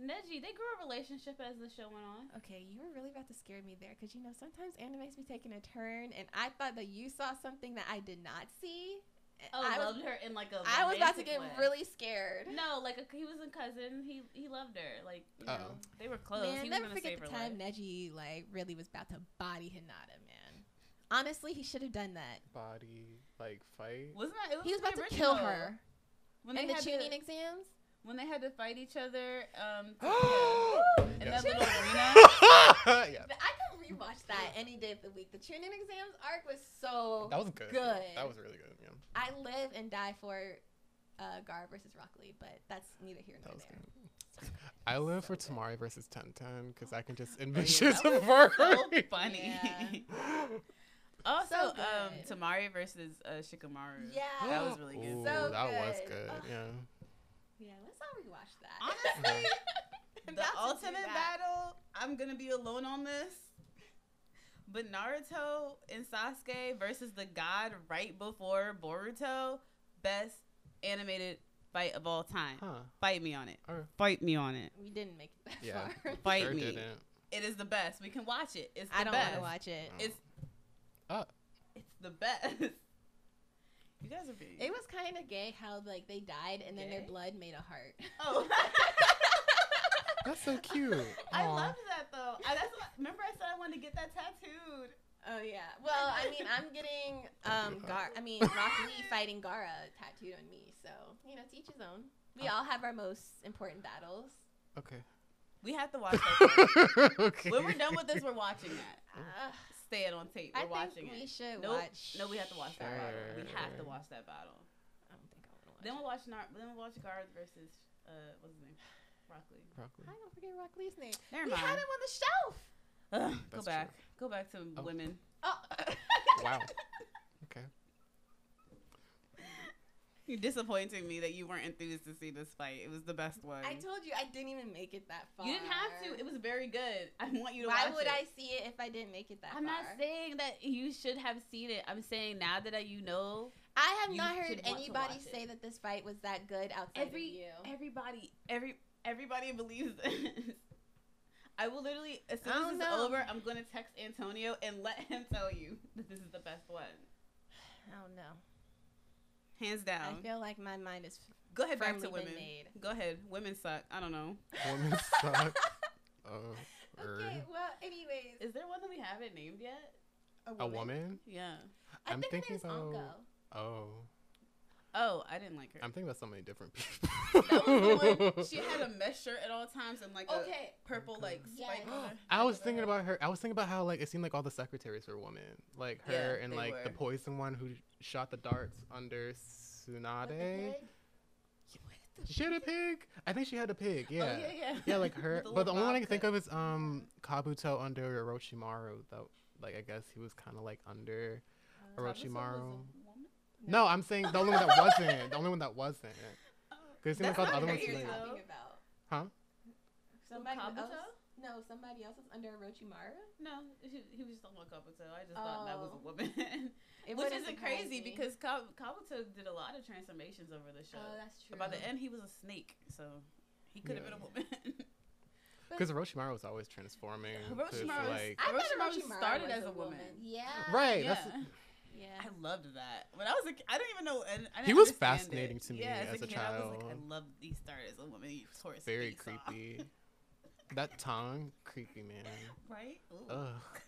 Who? Neji. They grew a relationship as the show went on. Okay, you were really about to scare me there because you know sometimes animes be taking a turn, and I thought that you saw something that I did not see. Oh, I loved was, her in like a. I was about to get way. really scared. No, like a, he was a cousin. He he loved her. Like you know, Oh. they were close. Man, he never forget the time life. Neji like really was about to body Hinata, man. Honestly, he should have done that. Body like fight. Wasn't that? It was He was about to kill her when in they the had Chunin to, exams. When they had to fight each other. Um, [GASPS] to- in Yes. that little arena. [LAUGHS] yeah. I could rewatch that any day of the week. The Chunin exams arc was so That was good. good. That was really good. Yeah. I live and die for uh, Gaara versus Rock Lee, but that's neither here nor there. good. I live for Temari versus Tenten because I can just Oh, yeah, envision that was Temari. [LAUGHS] so funny. Yeah. [LAUGHS] also, So um. Temari versus uh, Shikamaru. Yeah. That was really good. Ooh, So that was good. good. Yeah. Yeah, let's all rewatch that. Honestly, [LAUGHS] the about to do ultimate battle, I'm gonna be alone on this. But Naruto and Sasuke versus the god right before Boruto, best animated fight of all time. Huh. Fight me on it. Alright. Fight me on it. We didn't make it that Yeah. far. [LAUGHS] Fight Sure me. didn't. It is the best. We can watch it. It's the I don't want to watch it. Oh. It's Oh. it's the best. [LAUGHS] You guys are being. It was kind of gay how like they died and then their blood made a heart. oh. [LAUGHS] That's so cute. I Aw. loved that though. I, that's what, remember I said I wanted to get that tattooed. Oh yeah. Well, I mean, I'm getting [LAUGHS] um Gaara. I mean, Rock Lee [LAUGHS] fighting Gaara tattooed on me. So you know, to each his own. We Oh. all have our most important battles. Okay. We have to watch that. okay. when we're done with this, we're watching that. Uh, Stay it on tape. We're watching think we it. should Nope. watch. No, we have to watch that battle. We have to watch that battle. I don't think I want to watch. Then it. we'll watch Nar- then we'll watch Gaara versus uh what's his name? Broccoli. Broccoli. I don't forget Rock Lee's name. Never mind. we had mind. him on the shelf. Ugh, go That's back. Go back to Oh. women. Oh. [LAUGHS] Wow. Okay. You're disappointing me that you weren't enthused to see this fight. It was the best one. I told you I didn't even make it that far. you didn't have to. It was very good. I want you to Why watch would it. I see it if I didn't make it that far? I'm far? not saying that you should have seen it. I'm saying now that I- you know I have not heard should want to anybody watch it. say that this fight was that good outside every of you. everybody every everybody believes this. [LAUGHS] I will literally as soon I as don't it's know. over, I'm gonna text Antonio and let him tell you that this is the best one, I don't know. Hands down. I feel like my mind is. Go ahead back to women. made. Go ahead, women suck. I don't know. Women [LAUGHS] suck. Uh. Okay, well, anyways, Is there one that we haven't named yet? A woman? Yeah. I I'm think thinking about- Anko. Oh. Oh, I didn't like her. I'm thinking about so many different that was the people. one. [LAUGHS] She had a mesh shirt at all times and like a Okay, purple like spike. Yes. [GASPS] on. I was thinking about her. I was thinking about how like it seemed like all the secretaries were women, like her Yeah, and they like the poison one who shot the darts under With Tsunade. She had a pig. I think she had a pig. Yeah. Oh, yeah, yeah. Yeah, like her. [LAUGHS] With but the only one I can think of is um Kabuto under Orochimaru. Though, like I guess he was kind of like under Kabuto was a Orochimaru. woman? No, I'm saying the only one that [LAUGHS] wasn't. The only one that wasn't. Oh. Because it seemed like all the other her ones. What are you like- talking about? Huh? Somebody Kabuto? else? No, somebody else was under Orochimaru. No, he, he was just talking about Kabuto. I just thought that was a Oh. woman. [LAUGHS] It Which isn't surprise crazy me. because Kabuto did a lot of transformations over the show. Oh, that's true. By the end, he was a snake, so he could have Yeah. been a woman. [LAUGHS] Because Orochimaru was always transforming. Orochimaru like, I thought Orochimaru Orochimaru started was as a woman. Yeah. right. yeah. That's Yeah. I loved that. When I was a kid, I didn't even know. And I didn't He was fascinating it. to me yeah, as a kid, I was like, I child. love he started as a woman. He tore his very face off. creepy. [LAUGHS] that tongue, creepy man. right? Ooh. Ugh.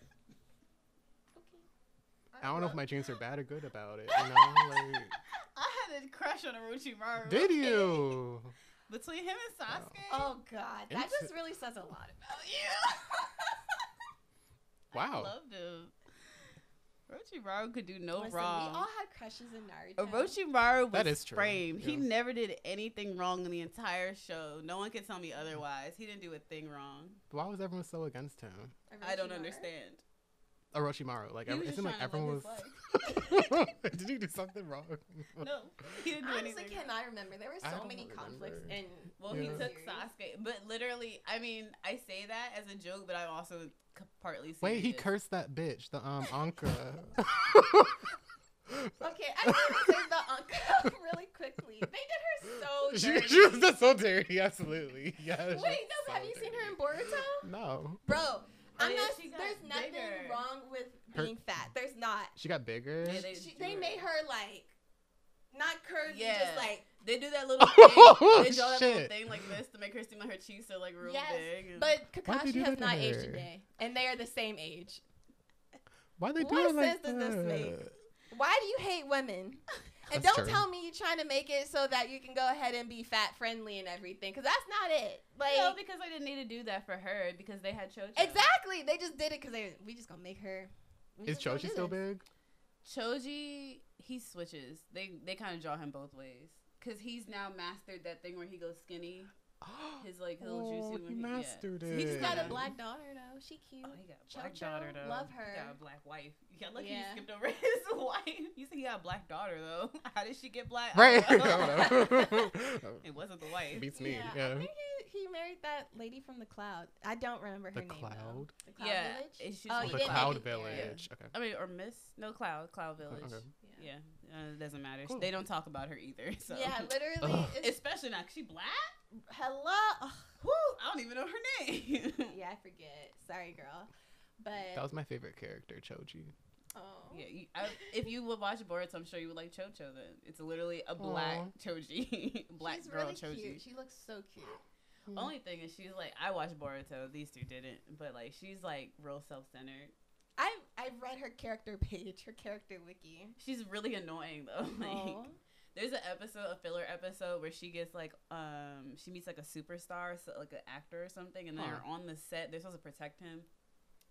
Okay. I don't know if my dreams are bad or good about it. You know, like, [LAUGHS] I had a crush on Orochimaru. did you? [LAUGHS] Between him and Sasuke. Oh, oh God, that Inter- just really says a lot about oh, you. [LAUGHS] Wow. I loved him. Orochimaru could do no Listen, wrong. We all had crushes in Naruto. Orochimaru was That is true, framed. He yeah. never did anything wrong in the entire show. No one can tell me otherwise. He didn't do a thing wrong. Why was everyone so against him? I don't understand. Orochimaru, like He every, was it just seemed like to everyone live was. [LAUGHS] Did he do something wrong? No, he didn't do Honestly, anything. cannot remember. There were so don't many conflicts remember. in. Well, he took series. Sasuke, but literally, I mean, I say that as a joke, but I'm also c- partly serious. Wait, he cursed that bitch, the um Anko. [LAUGHS] Okay, I want to say the uncle [LAUGHS] really quickly. They did her so she, dirty. she was just so dirty. Absolutely, yeah. Wait, no, have you seen her in Boruto? No, Bro, I'm yeah, not. she There's nothing bigger. wrong with Her- being fat. There's not. she got bigger. Yeah, they, She, they made her like not curvy, Yeah. just like. They do that [LAUGHS] little thing. Oh, they draw that little thing like this to make her seem like her cheeks are like real Yes, big. But Kakashi has that not aged a day, and they are the same age. Why they do What it like sense does this make? that? Why do you hate women? [LAUGHS] And That's don't true. tell me you're trying to make it so that you can go ahead and be fat friendly and everything, because that's not it. Like no, because I didn't need to do that for her because they had Choji. exactly, they just did it because they we just gonna make her. Is Choji still this. big? Choji, he switches. They they kind of draw him both ways because he's now mastered that thing where he goes skinny. [GASPS] His like little Oh, jutsu. he when he, mastered yeah. it. He's got a black daughter though. She cute. Oh, he got a black Chocho, daughter though. love He her. got a black wife. [LAUGHS] Yeah, look, Yeah. he skipped over [LAUGHS] his wife. You said he got a black daughter though. [LAUGHS] How did she get black? I Right. don't I don't know. it wasn't the wife. Beats me. I Yeah. think he, he married that lady from the cloud. I don't remember her The name. though. cloud. The cloud yeah, village. it's just Oh, Oh, the Cloud make it there. Village. Okay. I mean, or Miss? No, Cloud. Cloud Village. okay. Yeah. Yeah, uh, it doesn't matter. Cool. They don't talk about her either. So Yeah, literally. Ugh. It's, especially not 'cause she black. Hello. Ugh. Woo! I don't even know her name. Yeah, I forget. Sorry, girl. But That was my favorite character, Choji. oh. Yeah, you, I, if you would watch Boruto, I'm sure you would like Chocho. Then it's literally a black Aw. Choji, [LAUGHS] black She's girl really Choji. cute. She looks so cute. Hmm. Only thing is, she's like I watched Boruto. These two didn't, but like she's like real self centered. I've I've read her character page, her character wiki. She's really annoying though. [LAUGHS] Like, Oh. There's an episode, a filler episode, where she gets like, um, she meets like a superstar, so, like an actor or something, and they're Huh. on the set. They're supposed to protect him,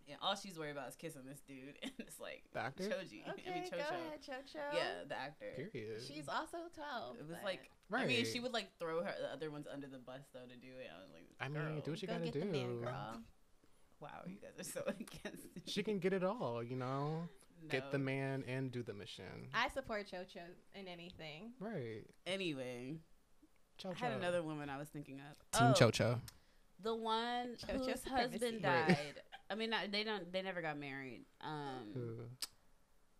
and all she's worried about is kissing this dude, [LAUGHS] and it's like The actor? Choji. Okay, [LAUGHS] I mean go Chocho. ahead, Chocho. Yeah, the actor. Period. She's also twelve. It was but like, I mean, Right. she would like throw her the other ones under the bus though to do it. I was like, I mean, do what you go gotta get do. the man, girl. wow, you guys are so [LAUGHS] against. it. She can get it all, you know? Get the man and do the mission. I support Chocho in anything. right. Anyway, Chocho. I had another woman I was thinking of. Team Oh, Chocho. The one Chocho whose supremacy. husband Right. died. I mean, not, they don't. They never got married. Um, Who?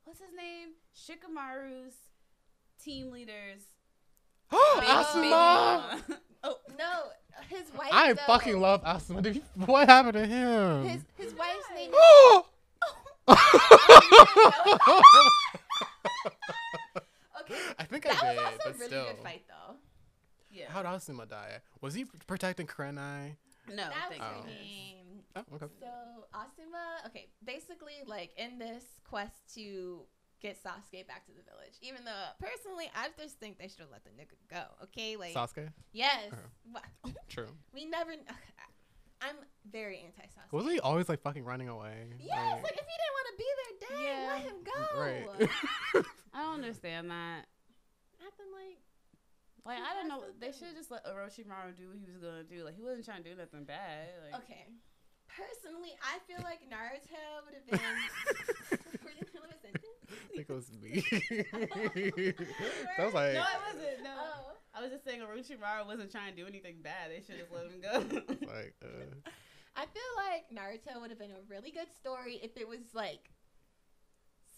what's his name? Shikamaru's team leaders. [GASPS] Asuma! mama. [LAUGHS] oh, No, his wife. I though, fucking love Asuma. What happened to him? His his wife's name. [GASPS] [GASPS] Okay, [LAUGHS] I think that I was did, also a but really still. good fight though. yeah. How'd Asuma die? Was he protecting Kurenai? no, that was thank her Oh. name. Oh, okay. So Asuma, okay, basically like in this quest to get Sasuke back to the village. Even though personally, I just think they should have let the nigga go. Okay, like Sasuke? yes, Uh-huh. [LAUGHS] True. we never. [LAUGHS] I'm very anti Sasuke. Wasn't he always like fucking running away? Yes, like if he didn't want to be there, dang, Yeah. let him go. right. [LAUGHS] [LAUGHS] I don't understand that. Acting like Like, He I don't know. to They should have just let Orochimaru do what he was gonna do. Like, he wasn't trying to do nothing bad. Like, okay. Personally, I feel like Naruto would have been. Were you gonna let me sentence? I think it was me. that was like, no, I wasn't. No, Oh. I was just saying Orochimaru wasn't trying to do anything bad. They should have let him go. [LAUGHS] like, [LAUGHS] uh, I feel like Naruto would have been a really good story if it was like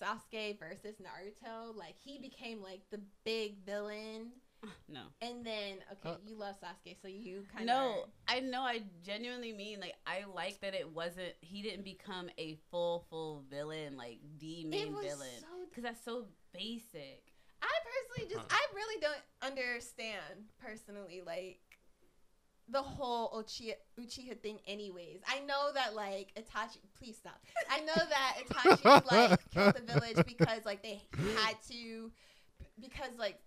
Sasuke versus Naruto. Like he became like the big villain, [LAUGHS] no. and then okay, Uh, you love Sasuke, so you kind of No, I know. I genuinely mean like I like that it wasn't. He didn't become a full full villain like the main villain so. because that's so basic. I personally just, Huh. I really don't understand personally like the whole Uchiha, Uchiha thing. Anyways, I know that like Itachi, please stop. I know that Itachi like [LAUGHS] killed the village because like they had to, because like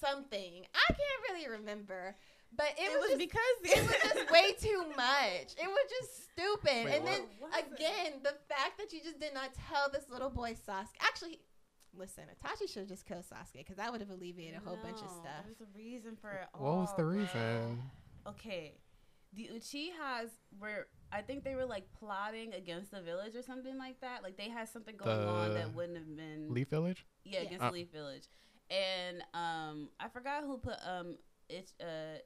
something I can't really remember, but it, It, was, was, just, because it was just [LAUGHS] way too much. It was just stupid. Wait, and then what was it? again, the fact that you just did not tell this little boy Sasuke. Actually, listen, Itachi should have just killed Sasuke because that would have alleviated a whole bunch of stuff. There's a reason for it. what was all, the bro. reason? Okay, the Uchihas were. I think they were like plotting against the village or something like that. Like they had something going on that wouldn't have been. Leaf Village? Yeah, Yeah. against Uh. Leaf Village, and um, I forgot who put um, it uh,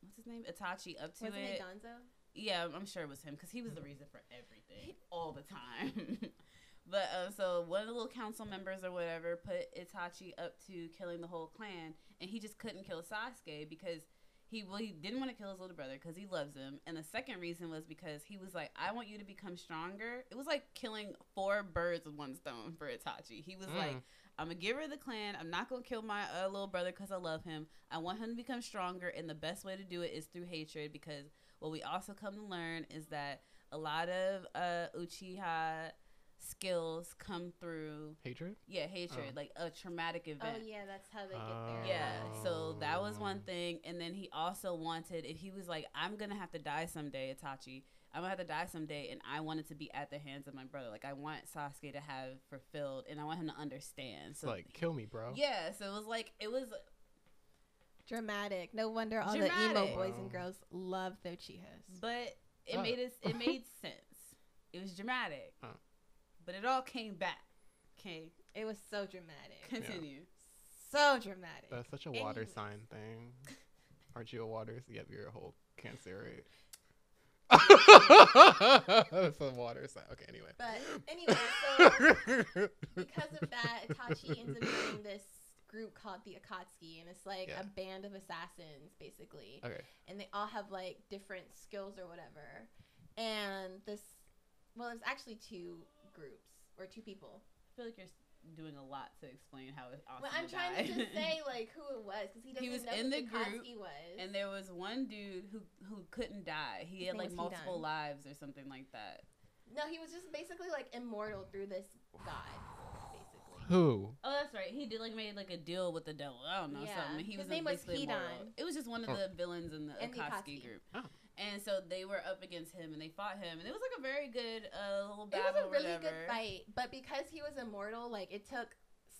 what's his name, Itachi up to it. Wasn't it it. Danzo? Yeah, I'm sure it was him because he was the reason for everything all the time. [LAUGHS] but um, so one of the little council members or whatever put Itachi up to killing the whole clan, and he just couldn't kill Sasuke because he well he didn't want to kill his little brother because he loves him, and the second reason was because he was like, I want you to become stronger. It was like killing four birds with one stone for Itachi. He was like. Mm. I'm gonna get rid of the clan. I'm not gonna kill my uh, little brother because I love him. I want him to become stronger, and the best way to do it is through hatred. Because what we also come to learn is that a lot of uh, Uchiha skills come through Hatred? yeah hatred, Oh. like a traumatic oh, event. Oh yeah, that's how they get Oh. there. Yeah, so that was one oh. thing, and then he also wanted. If he was like, "I'm gonna have to die someday," Itachi, I'm gonna have to die someday, and I wanted to be at the hands of my brother. Like I want Sasuke to have fulfilled, and I want him to understand. So like, kill me, bro. yeah, so it was like it was Dramatic. No wonder all the emo boys and girls love their Uchihas. but it Oh. made us it [LAUGHS] made sense. It was dramatic. Oh. But it all came back. Okay. It was so dramatic. [LAUGHS] Continue. So dramatic. That's such a water Anyways. sign thing. [LAUGHS] Aren't you a water? Yep, you're a whole cancer, right? [LAUGHS] That's a water sign. Okay, anyway. But anyway, so because of that, Itachi ends up joining this group called the Akatsuki, and it's like Yeah. a band of assassins, basically. okay. And they all have like different skills or whatever. And this, well, there's actually two groups or two people. I feel like you're doing a lot to explain how it awesome Well, I'm trying to just say [LAUGHS] like who it was because he doesn't He was know in who the group, Akatsuki was. And there was one dude who who couldn't die. He His had like multiple lives or something like that. no, he was just basically like immortal through this god, basically. Who? Oh, that's right. He did like made like a deal with the devil. I don't know Yeah. something. He His was name was basically immortal. It was just one of Oh. the villains in the In Akatsuki Akatsuki. group. Oh. And so they were up against him and they fought him and it was like a very good uh, little battle. It was a really whatever. good fight, but because he was immortal, like it took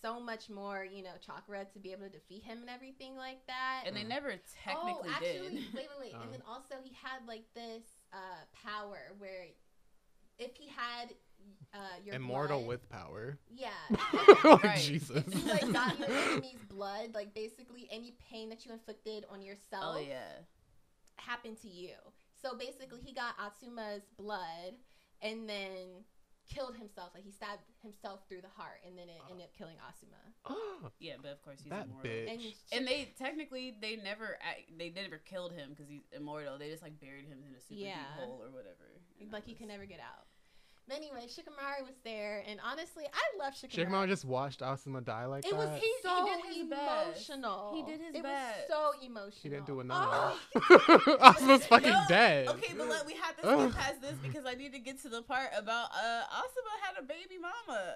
so much more, you know, chakra to be able to defeat him and everything like that. And they Mm. never technically oh, actually, did. wait, wait, wait. And Oh. then also he had like this uh, power where if he had uh, your Immortal blood- with power. yeah, [LAUGHS] oh, Right. Jesus. if you like got your enemy's blood, like basically any pain that you inflicted on yourself oh yeah. Happened to you. So basically, he got Asuma's blood and then killed himself. Like he stabbed himself through the heart, and then it oh. ended up killing Asuma. [GASPS] Yeah, but of course he's that immortal. bitch. And, And they technically they never they never killed him because he's immortal. They just like buried him in a super Yeah. deep hole or whatever. Like that he can never get out. But anyway, Shikamaru was there, and honestly, I love Shikamaru. Shikamaru just watched Asuma die like it that. was He- he so did his best. emotional. He did his it best. was so emotional. He didn't do [LAUGHS] Oh, enough. Asuma's [LAUGHS] fucking No, dead. Okay, but let, we have to Ugh. skip past this because I need to get to the part about uh Asuma had a baby mama.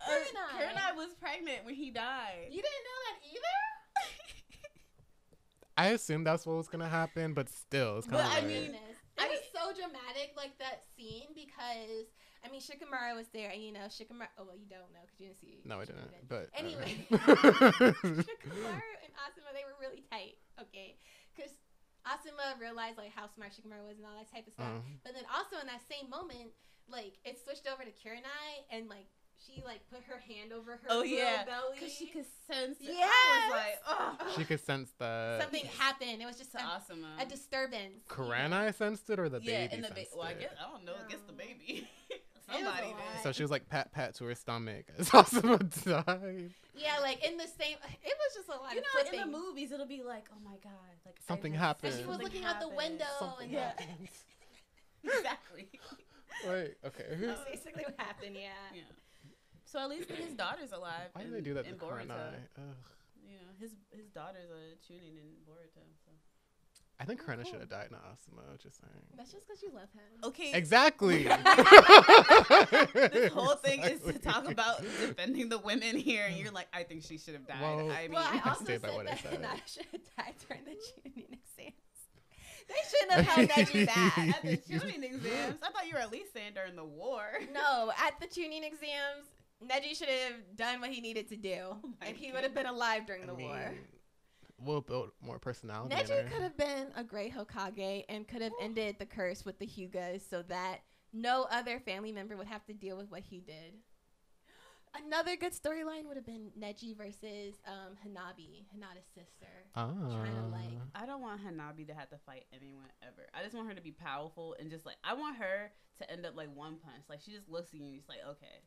Uh, Kurenai. Kurenai was pregnant when he died. you didn't know that either. [LAUGHS] I assumed that's what was gonna happen, but still, it's kind But of I mean- Goodness. I it was so dramatic, like that scene, because I mean, Shikamaru was there, and you know, Shikamaru. Oh well, you don't know because you didn't see. no, I didn't. But uh, Anyway. [LAUGHS] Shikamaru and Asuma, they were really tight, okay? Because Asuma realized like how smart Shikamaru was and all that type of stuff. uh, But then also in that same moment, like it switched over to Kurenai, and like she like put her hand over her Oh, little yeah. belly. Because she could sense it. I was like, oh. she could sense the. something happened. It was just To a, Asuma. a disturbance. you know? Kurenai sensed it, or the yeah, baby and the ba- sensed well, I guess I don't know. I guess the Um, baby. [LAUGHS] Somebody did. So she was like pat pat to her stomach as Asuma died. Yeah, like in the same. [SIGHS] It was just a lot of. You of know, flipping. in the movies, it'll be like, oh my god, like Something happened. and she was something looking out the window, Something and Yeah. happened. [LAUGHS] exactly. [LAUGHS] Wait, okay. that's basically what happened. Yeah. Yeah. So at least his daughter's alive. Why do in, they do that to in Boruto. Kurenai? Ugh. You know, his his daughter's a Chunin in Boruto. So. I think Oh, Kurenai cool. should have died, not Asuma. Just saying. That's just because you love him. Okay. Exactly. [LAUGHS] This whole thing is to talk about defending the women here, and you're like, I think she should have died. Well- I mean, Well, I I also stay said by what I that said. Hinata [LAUGHS] should have died during the Chunin exams. They shouldn't have held Neji back. at the [LAUGHS] Chunin exams, I thought you were at least saying during the war. No, at the Chunin exams, Neji should have done what he needed to do, Oh [LAUGHS] my and he would have been alive during I the mean, war. We'll build more personality. Neji could have been a great Hokage and could have ended the curse with the Hyugas so that no other family member would have to deal with what he did. [GASPS] Another good storyline would have been Neji versus um, Hanabi, Hinata's sister. Ah. trying to, like- I don't want Hanabi to have to fight anyone ever. I just want her to be powerful and just like I want her to end up like one punch. Like she just looks at you and she's like, okay,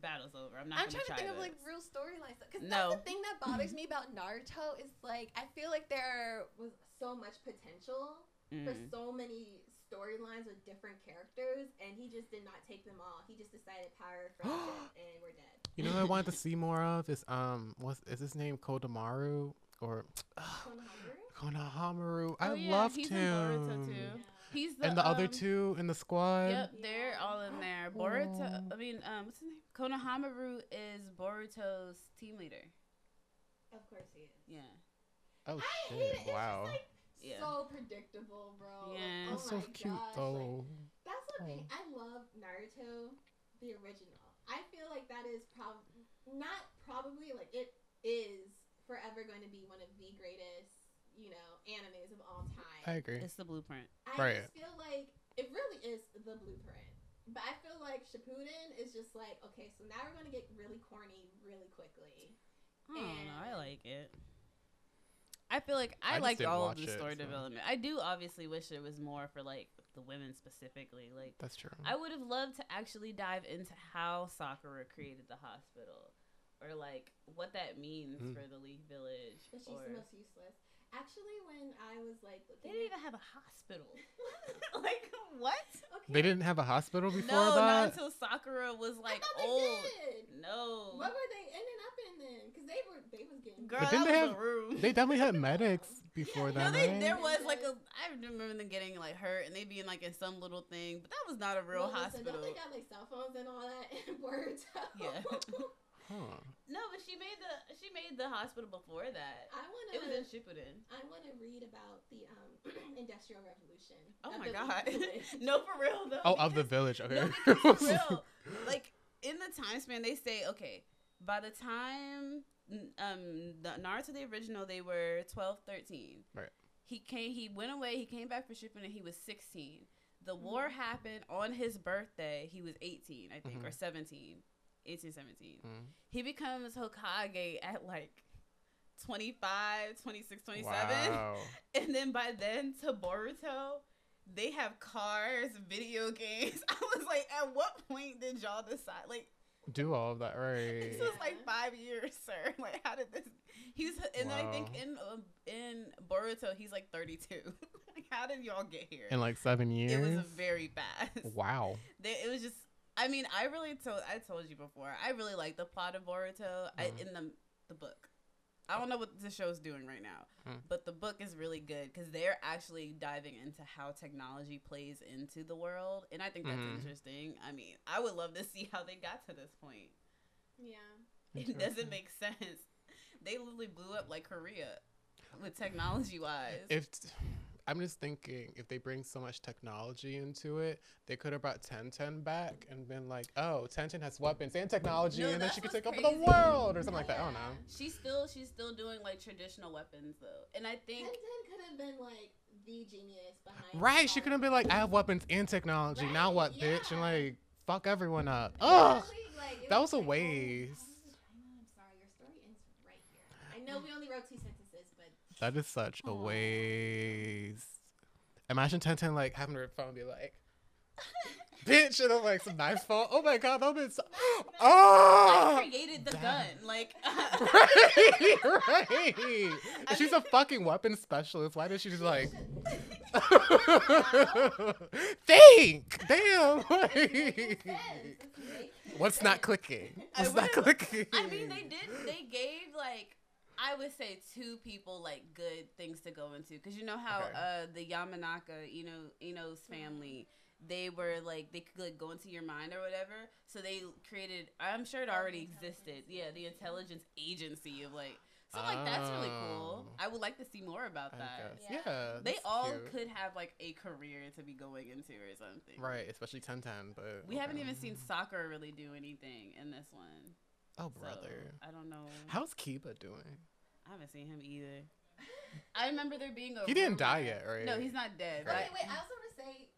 battle's over. I'm not. I'm gonna try to think this. of like real storylines because No. that's the thing that bothers me about Naruto is like I feel like there was so much potential for Mm. so many storylines with different characters, and he just did not take them all. He just decided power, friendship, [GASPS] and we're dead. You know what I wanted to [LAUGHS] see more of is um what's is his name Kodamaru or Konohamaru? Konohamaru? I Oh, yeah, loved he's in him. Boruto, too. Yeah. He's the And the other um, two in the squad. Yep, they're all in there. Boruto. Aw. I mean, um, what's his name? Konohamaru is Boruto's team leader. Of course he is. Yeah. Oh I hate it. shit! It's just, Wow. like, Yeah. So predictable, bro. Yeah. Oh That's so my cute gosh, like, though. That's what Oh. I love Naruto, the original. I feel like that is probably not probably like it is forever going to be one of the greatest, you know, animes of all time. I agree. It's the blueprint. I Right. just feel like it really is the blueprint. But I feel like Shippuden is just like, okay, so now we're going to get really corny really quickly. I don't know. I like it. I feel like I I, liked all of watch the it, story so. development. I do obviously wish there was more for like the women specifically. Like That's true. I would have loved to actually dive into how Sakura created the hospital, or like what that means Mm. for the Leaf Village. But she's or the most useless. Actually, when I was like they didn't even have a hospital. [LAUGHS] [LAUGHS] like what? okay. They didn't have a hospital before no, not until Sakura was I like thought they old. did. No, What were they ending up in then? Because they were they was getting girl, But that didn't was they a have- room. They definitely had [LAUGHS] medics before Yeah, No, they, right? there was like a. I remember them getting like hurt and they being like in some little thing, but that was not a real well, listen, hospital. Don't they got like cell phones and all that in words? Yeah. Huh. No, but she made the she made the hospital before that. I want It was in to. Shippuden. I want to read about the um, [CLEARS THROAT] industrial revolution. Oh my god. [LAUGHS] no, for real though. Oh, of the village. Okay. No, [LAUGHS] for real. Like in the time span, they say okay. By the time n- um the Naruto the original, they were 12, 13. Right. He came. He went away. He came back for Shippuden. He was sixteen. The war Mhm. happened on his birthday. He was eighteen, I think, or Mhm. 17. 18, 17. Mm. He becomes Hokage at like 25, 26, 27. Wow. [LAUGHS] And then by then to Boruto, they have cars, video games. [LAUGHS] I was like, at what point did y'all decide? Like, Do all of that, right? [LAUGHS] this was like five years, sir. Like, how did this? He's and I think in um, in Boruto, he's like 32. like, how did y'all get here? In like seven years. it was very fast. Wow. They, it was just. I mean, I really told. I told you before. I really like the plot of Boruto. I, Mhm. in the the book. I don't know what the show's doing right now, Mm. but the book is really good because they're actually diving into how technology plays into the world, and I think that's Mhm. interesting. I mean, I would love to [LAUGHS] see how they got to this point. Yeah. [LAUGHS] It doesn't make sense. They literally blew up like Korea with technology wise. If I'm just thinking, if they bring so much technology into it, they could have brought Tenten back and been like, "Oh, Tenten has weapons and technology, No, and then she could what's take over the world or something like that." I don't know. she's still she's still doing like traditional weapons though, and I think Tenten could have been like the genius behind. Right? She could have been like, "I have weapons and technology. Now Right, what, bitch?" And yeah. like, fuck everyone up. it. Ugh. Like, that was a like, oh, waste. Oh, I know, I'm sorry. Your story ends right here. I know we only wrote two sentences, but That is such a waste. Imagine Tenten like having her phone be like, "Bitch," and then like some knife fall. Oh my god, that be so. [LAUGHS] I Oh. created the damn. gun. Like [LAUGHS] right, [LAUGHS] right. I she's a fucking weapon specialist, why did she just like think? Damn. like, Sense. It's amazing. What's not clicking? What's not clicking? I mean, they did. They gave like I would say two people like good things to go into because you know how Okay. uh the Yamanaka, you know, Ino's family. They were like they could like go into your mind or whatever. So they created. I'm sure it already existed. yeah. Yeah, the intelligence agency of like. So like that's really cool. Oh. I would like to see more about I that. guess. Yeah. Yeah. They all cute. could have like a career to be going into or something. Right, especially Tenten. but We haven't even seen Sakura really do anything in this one. Oh So, brother, I don't know. how's Kiba doing? I haven't seen him either. I remember there being a. He didn't die yet, right? No, he's not dead. Okay, wait. I also want to say,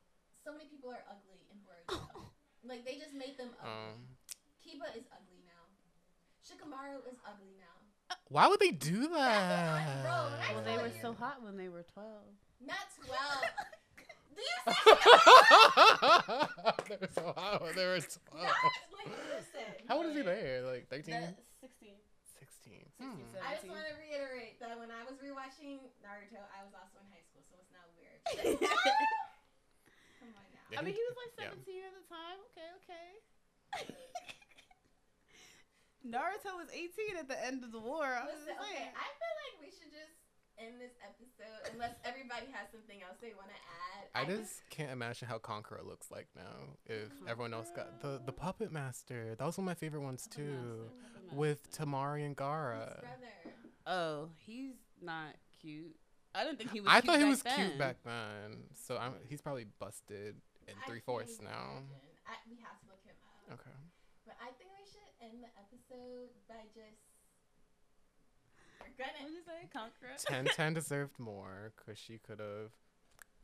so many people are ugly in Boruto. [LAUGHS] like they just made them ugly. Um, Kiba is ugly now. Shikamaru is ugly now. why would they do That's what I that? wrote. I well, they were you. so hot when they were twelve. Not twelve. [LAUGHS] Do you see? they were so hot when they were 12. Not, like, listen. How old is he there? Like 13? The- Sixteen. 16. 16, Hmm. I just want to reiterate that when I was rewatching Naruto, I was also in high school, so it's not weird. [LAUGHS] Come on now. I mean, he was like yeah. seventeen at the time. Okay, okay. [LAUGHS] Naruto was eighteen at the end of the war. I was Listen, just okay. I feel like we should just end this episode unless everybody has something else they want to add. I could- just can't imagine how Kankuro looks like now. If oh everyone else got the the puppet master, that was one of my favorite ones Puppet too, Master, with Temari and Gaara. Oh, he's not cute. I didn't think he was. I cute thought he back was then. cute back then, so I'm, he's probably busted in three fourths now. I, we have to look him up. Okay. But I think we should end the episode by just. We're gonna. What did you say? Kankuro. [LAUGHS] Ten Ten deserved more because she could have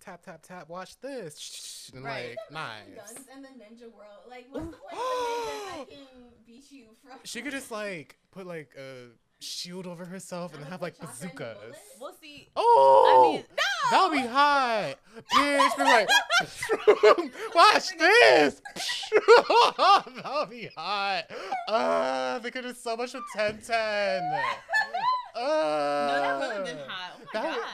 tap tap tap. Watch this and Right. like knives. Guns and the ninja world. Like, what's the point of the [GASPS] ninja can beat you from? She could just like put like a shield over herself and Someone have like put chakra in the bazookas. We'll see. Oh, I mean, that would be hot. Bitch, be like, [LAUGHS] watch this. [LAUGHS] that would be hot. Uh, they could do so much with Tenten. Uh, No, that would have been hot. Oh my that would- gosh.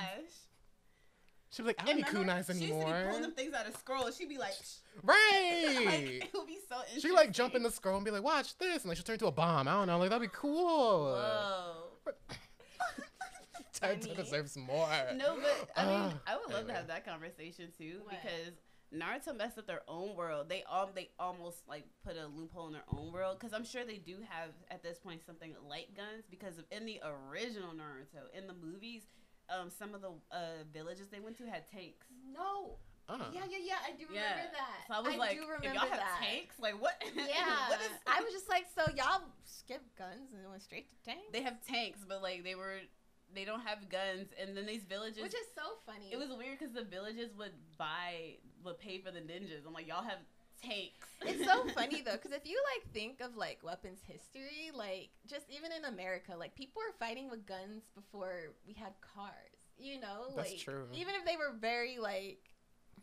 She'd be like, I don't need Remember, kunais She used to be anymore. pulling them things out of scrolls. She'd be like, [LAUGHS] Right. [LAUGHS] like it would be so interesting. she like jump in the scroll and be like, watch this, and like she'll turn into a bomb. I don't know, like that'd be cool. Whoa. [LAUGHS] Ten Funny. deserves more. No, but I mean, Ugh. I would love Anyway. to have that conversation too What? because Naruto messed up their own world. They all they almost like put a loophole in their own world because I'm sure they do have at this point something like guns because of, in the original Naruto in the movies, um, some of the uh, villages they went to had tanks. No. Uh. Yeah, yeah, yeah. I do remember Yeah. that. So I was like, do if remember y'all have that. tanks, like what? [LAUGHS] Yeah. what is? I was just like, so y'all skip guns and went straight to tanks? They have tanks, but like they were, they don't have guns, and then these villages. Which is so funny. it was weird because the villages would buy, would pay for the ninjas. I'm like, y'all have tanks. [LAUGHS] It's so [LAUGHS] funny though, because if you like think of like weapons history, like just even in America, like people were fighting with guns before we had cars. You know, That's like true. even if they were very like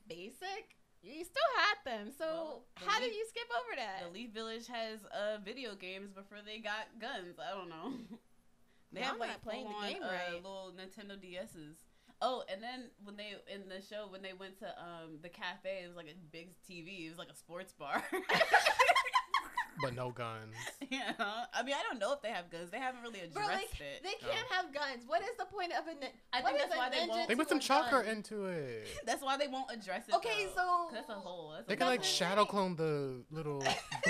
basic, you still had them. So Well, the how did you skip over that? The Leaf Village has uh video games before they got guns. I don't know. [LAUGHS] they Well, have I'm like not playing the full-on, game uh, right. little Nintendo DSs. Oh, and then when they in the show when they went to um the cafe, it was like a big TV. It was like a sports bar. [LAUGHS] But no [LAUGHS] guns. yeah, I mean I don't know if they have guns. They haven't really addressed Bro, like, it. they can't have guns. What is the point of a nin- I what think is that's why they ninja won't- They put some a chakra into it. [LAUGHS] That's why they won't address it. Okay, though, so- that's a whole. That's They a can like shadow clone the little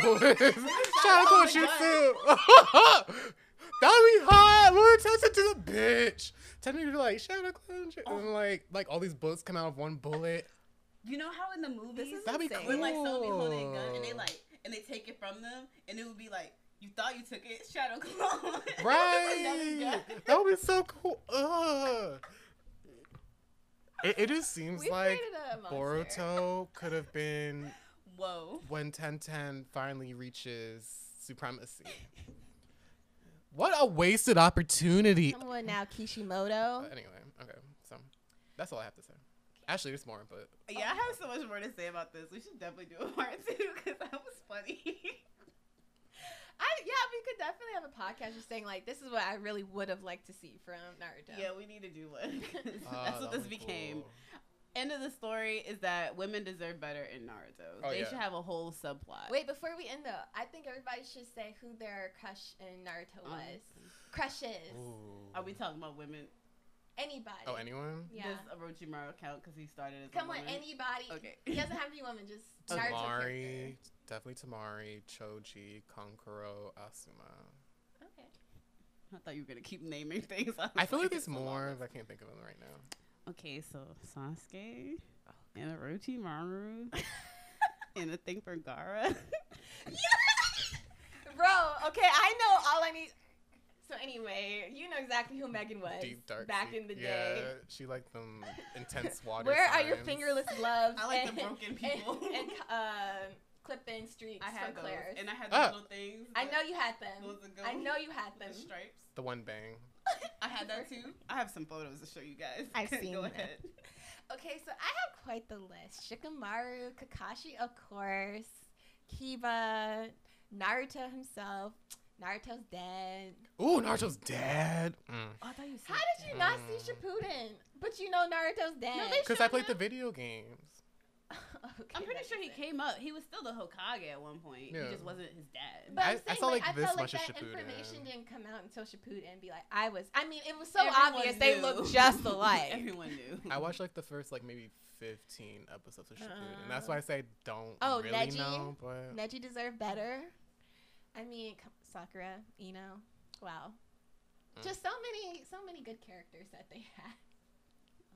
bullets. shadow clone the jutsu. That'd be hot. We would test it to the bitch. Tell me to like shadow clone, sh- and like like all these bullets come out of one bullet. You know how in the movies is That'd be cool. when like someone be holding a gun and they like and they take it from them and it would be like you thought you took it shadow clone [LAUGHS] Right. gun. that would be so cool. Ugh. It, it just seems We like created a monster. Boruto could have been whoa when Tenten finally reaches supremacy. What a wasted opportunity. Someone now Kishimoto. But anyway, okay, so that's all I have to say. Actually, there's more, but yeah I have so much more to say about this we should definitely do a [LAUGHS] part two because that was funny [LAUGHS] I yeah, we could definitely have a podcast just saying like this is what I really would have liked to see from Naruto. yeah we need to do one 'cause uh, that's what this be became cool. End of the story is that women deserve better in Naruto Oh, they yeah. should have a whole subplot Wait, before we end though, I think everybody should say who their crush in Naruto Um, was. Crushes. Ooh. are we talking about women Anybody. Oh, anyone? Yeah. does Orochimaru count because he started as Come a on, anybody. Okay. He doesn't [LAUGHS] have to be woman, just Okay. Naruto Temari, character. definitely Temari, Choji, Kankuro, Asuma. Okay. I thought you were gonna keep naming things. was I feel like [LAUGHS] there's more, but I can't think of them right now. Okay, so Sasuke and Orochimaru [LAUGHS] and a thing for Gaara. [LAUGHS] Bro, okay, I know all I need. So anyway, you know exactly who Megan was Deep dark. back sea- in the day. yeah, day. she liked them intense [LAUGHS] water. Where are your fingerless gloves? I like the broken people. And, and um, clip-in streaks I had from those, Claire's. and I had Ah. the little things. I know you had them. those that go I know you had them. The stripes. The one bang. I had that too. I have some photos to show you guys. I've [LAUGHS] seen Go them. ahead. Okay, so I have quite the list. Shikamaru, Kakashi, of course, Kiba, Naruto himself. Naruto's dead. Ooh, Naruto's dad. Oh, I thought you said. How did you not see Mm. Shippuden? But you know Naruto's dead. No, Because I played the video games. Okay, I'm pretty sure he makes came up. He was still the Hokage at one point. Yeah. He just wasn't his dad. But I- I'm I saying, saw, like, like, I this felt like much of that Shippuden. information didn't come out until Shippuden and be like, I was. I mean, it was so Everyone obvious they looked just [LAUGHS] alike. Everyone knew. I watched like the first like maybe 15 episodes of Shippuden, and that's why I say don't Oh, really Neji? know. But Neji deserved better. I mean, K- Sakura, Ino, wow. Mm. Just so many, so many good characters that they had.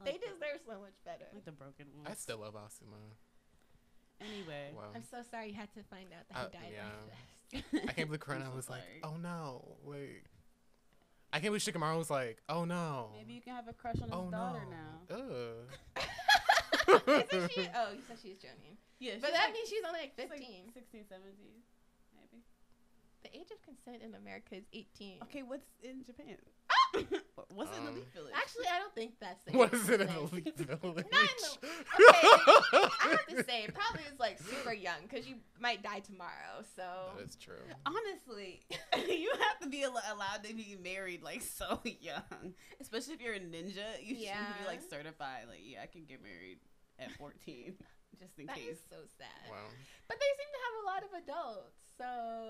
I They like the- deserve so much better. like the broken ones. I still love Asuma. Anyway. Wow. I'm so sorry you had to find out that Uh, he died yeah. like this. I can't believe [LAUGHS] Kurenai I'm so was like, oh no, wait. I can't believe Shikamaru was like, oh no. Maybe you can have a crush on his oh daughter no. now. Ugh. [LAUGHS] Isn't she? Oh, you said she was. Yeah, But that like- means she's only like she's like 15. 16, 17, maybe. The age of consent in America is 18. Okay, what's in Japan? [LAUGHS] what's in the Um, Leaf Village? Actually, I don't think that's the [LAUGHS] What age is it in the consent. Leaf Village? [LAUGHS] Not in the- I have to say, it probably is like super young because you might die tomorrow. So That is true. Honestly, you have to be al- allowed to be married like so young, especially if you're a ninja. You should be like certified. Like, yeah, I can get married at 14, just in that case. is so sad. Wow. But they seem to have a lot of adults, so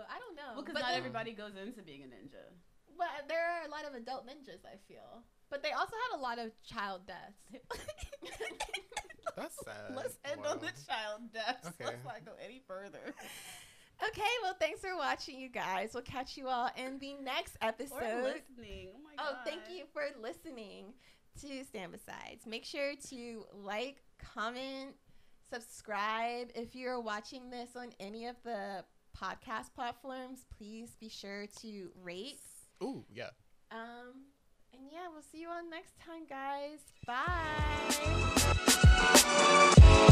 I don't know. Well, because but not then- everybody goes into being a ninja. But there are a lot of adult ninjas. I feel. But they also had a lot of child deaths. [LAUGHS] That's sad. Let's end Wow. on the child deaths. Okay. Let's not go any further. Okay, well, thanks for watching, you guys. We'll catch you all in the next episode. Or listening. Oh my god. Oh, thank you for listening to Stand Besides. Make sure to like, comment, subscribe. If you're watching this on any of the podcast platforms, please be sure to rate. Ooh, yeah. Um, and yeah, we'll see you all next time, guys. Bye.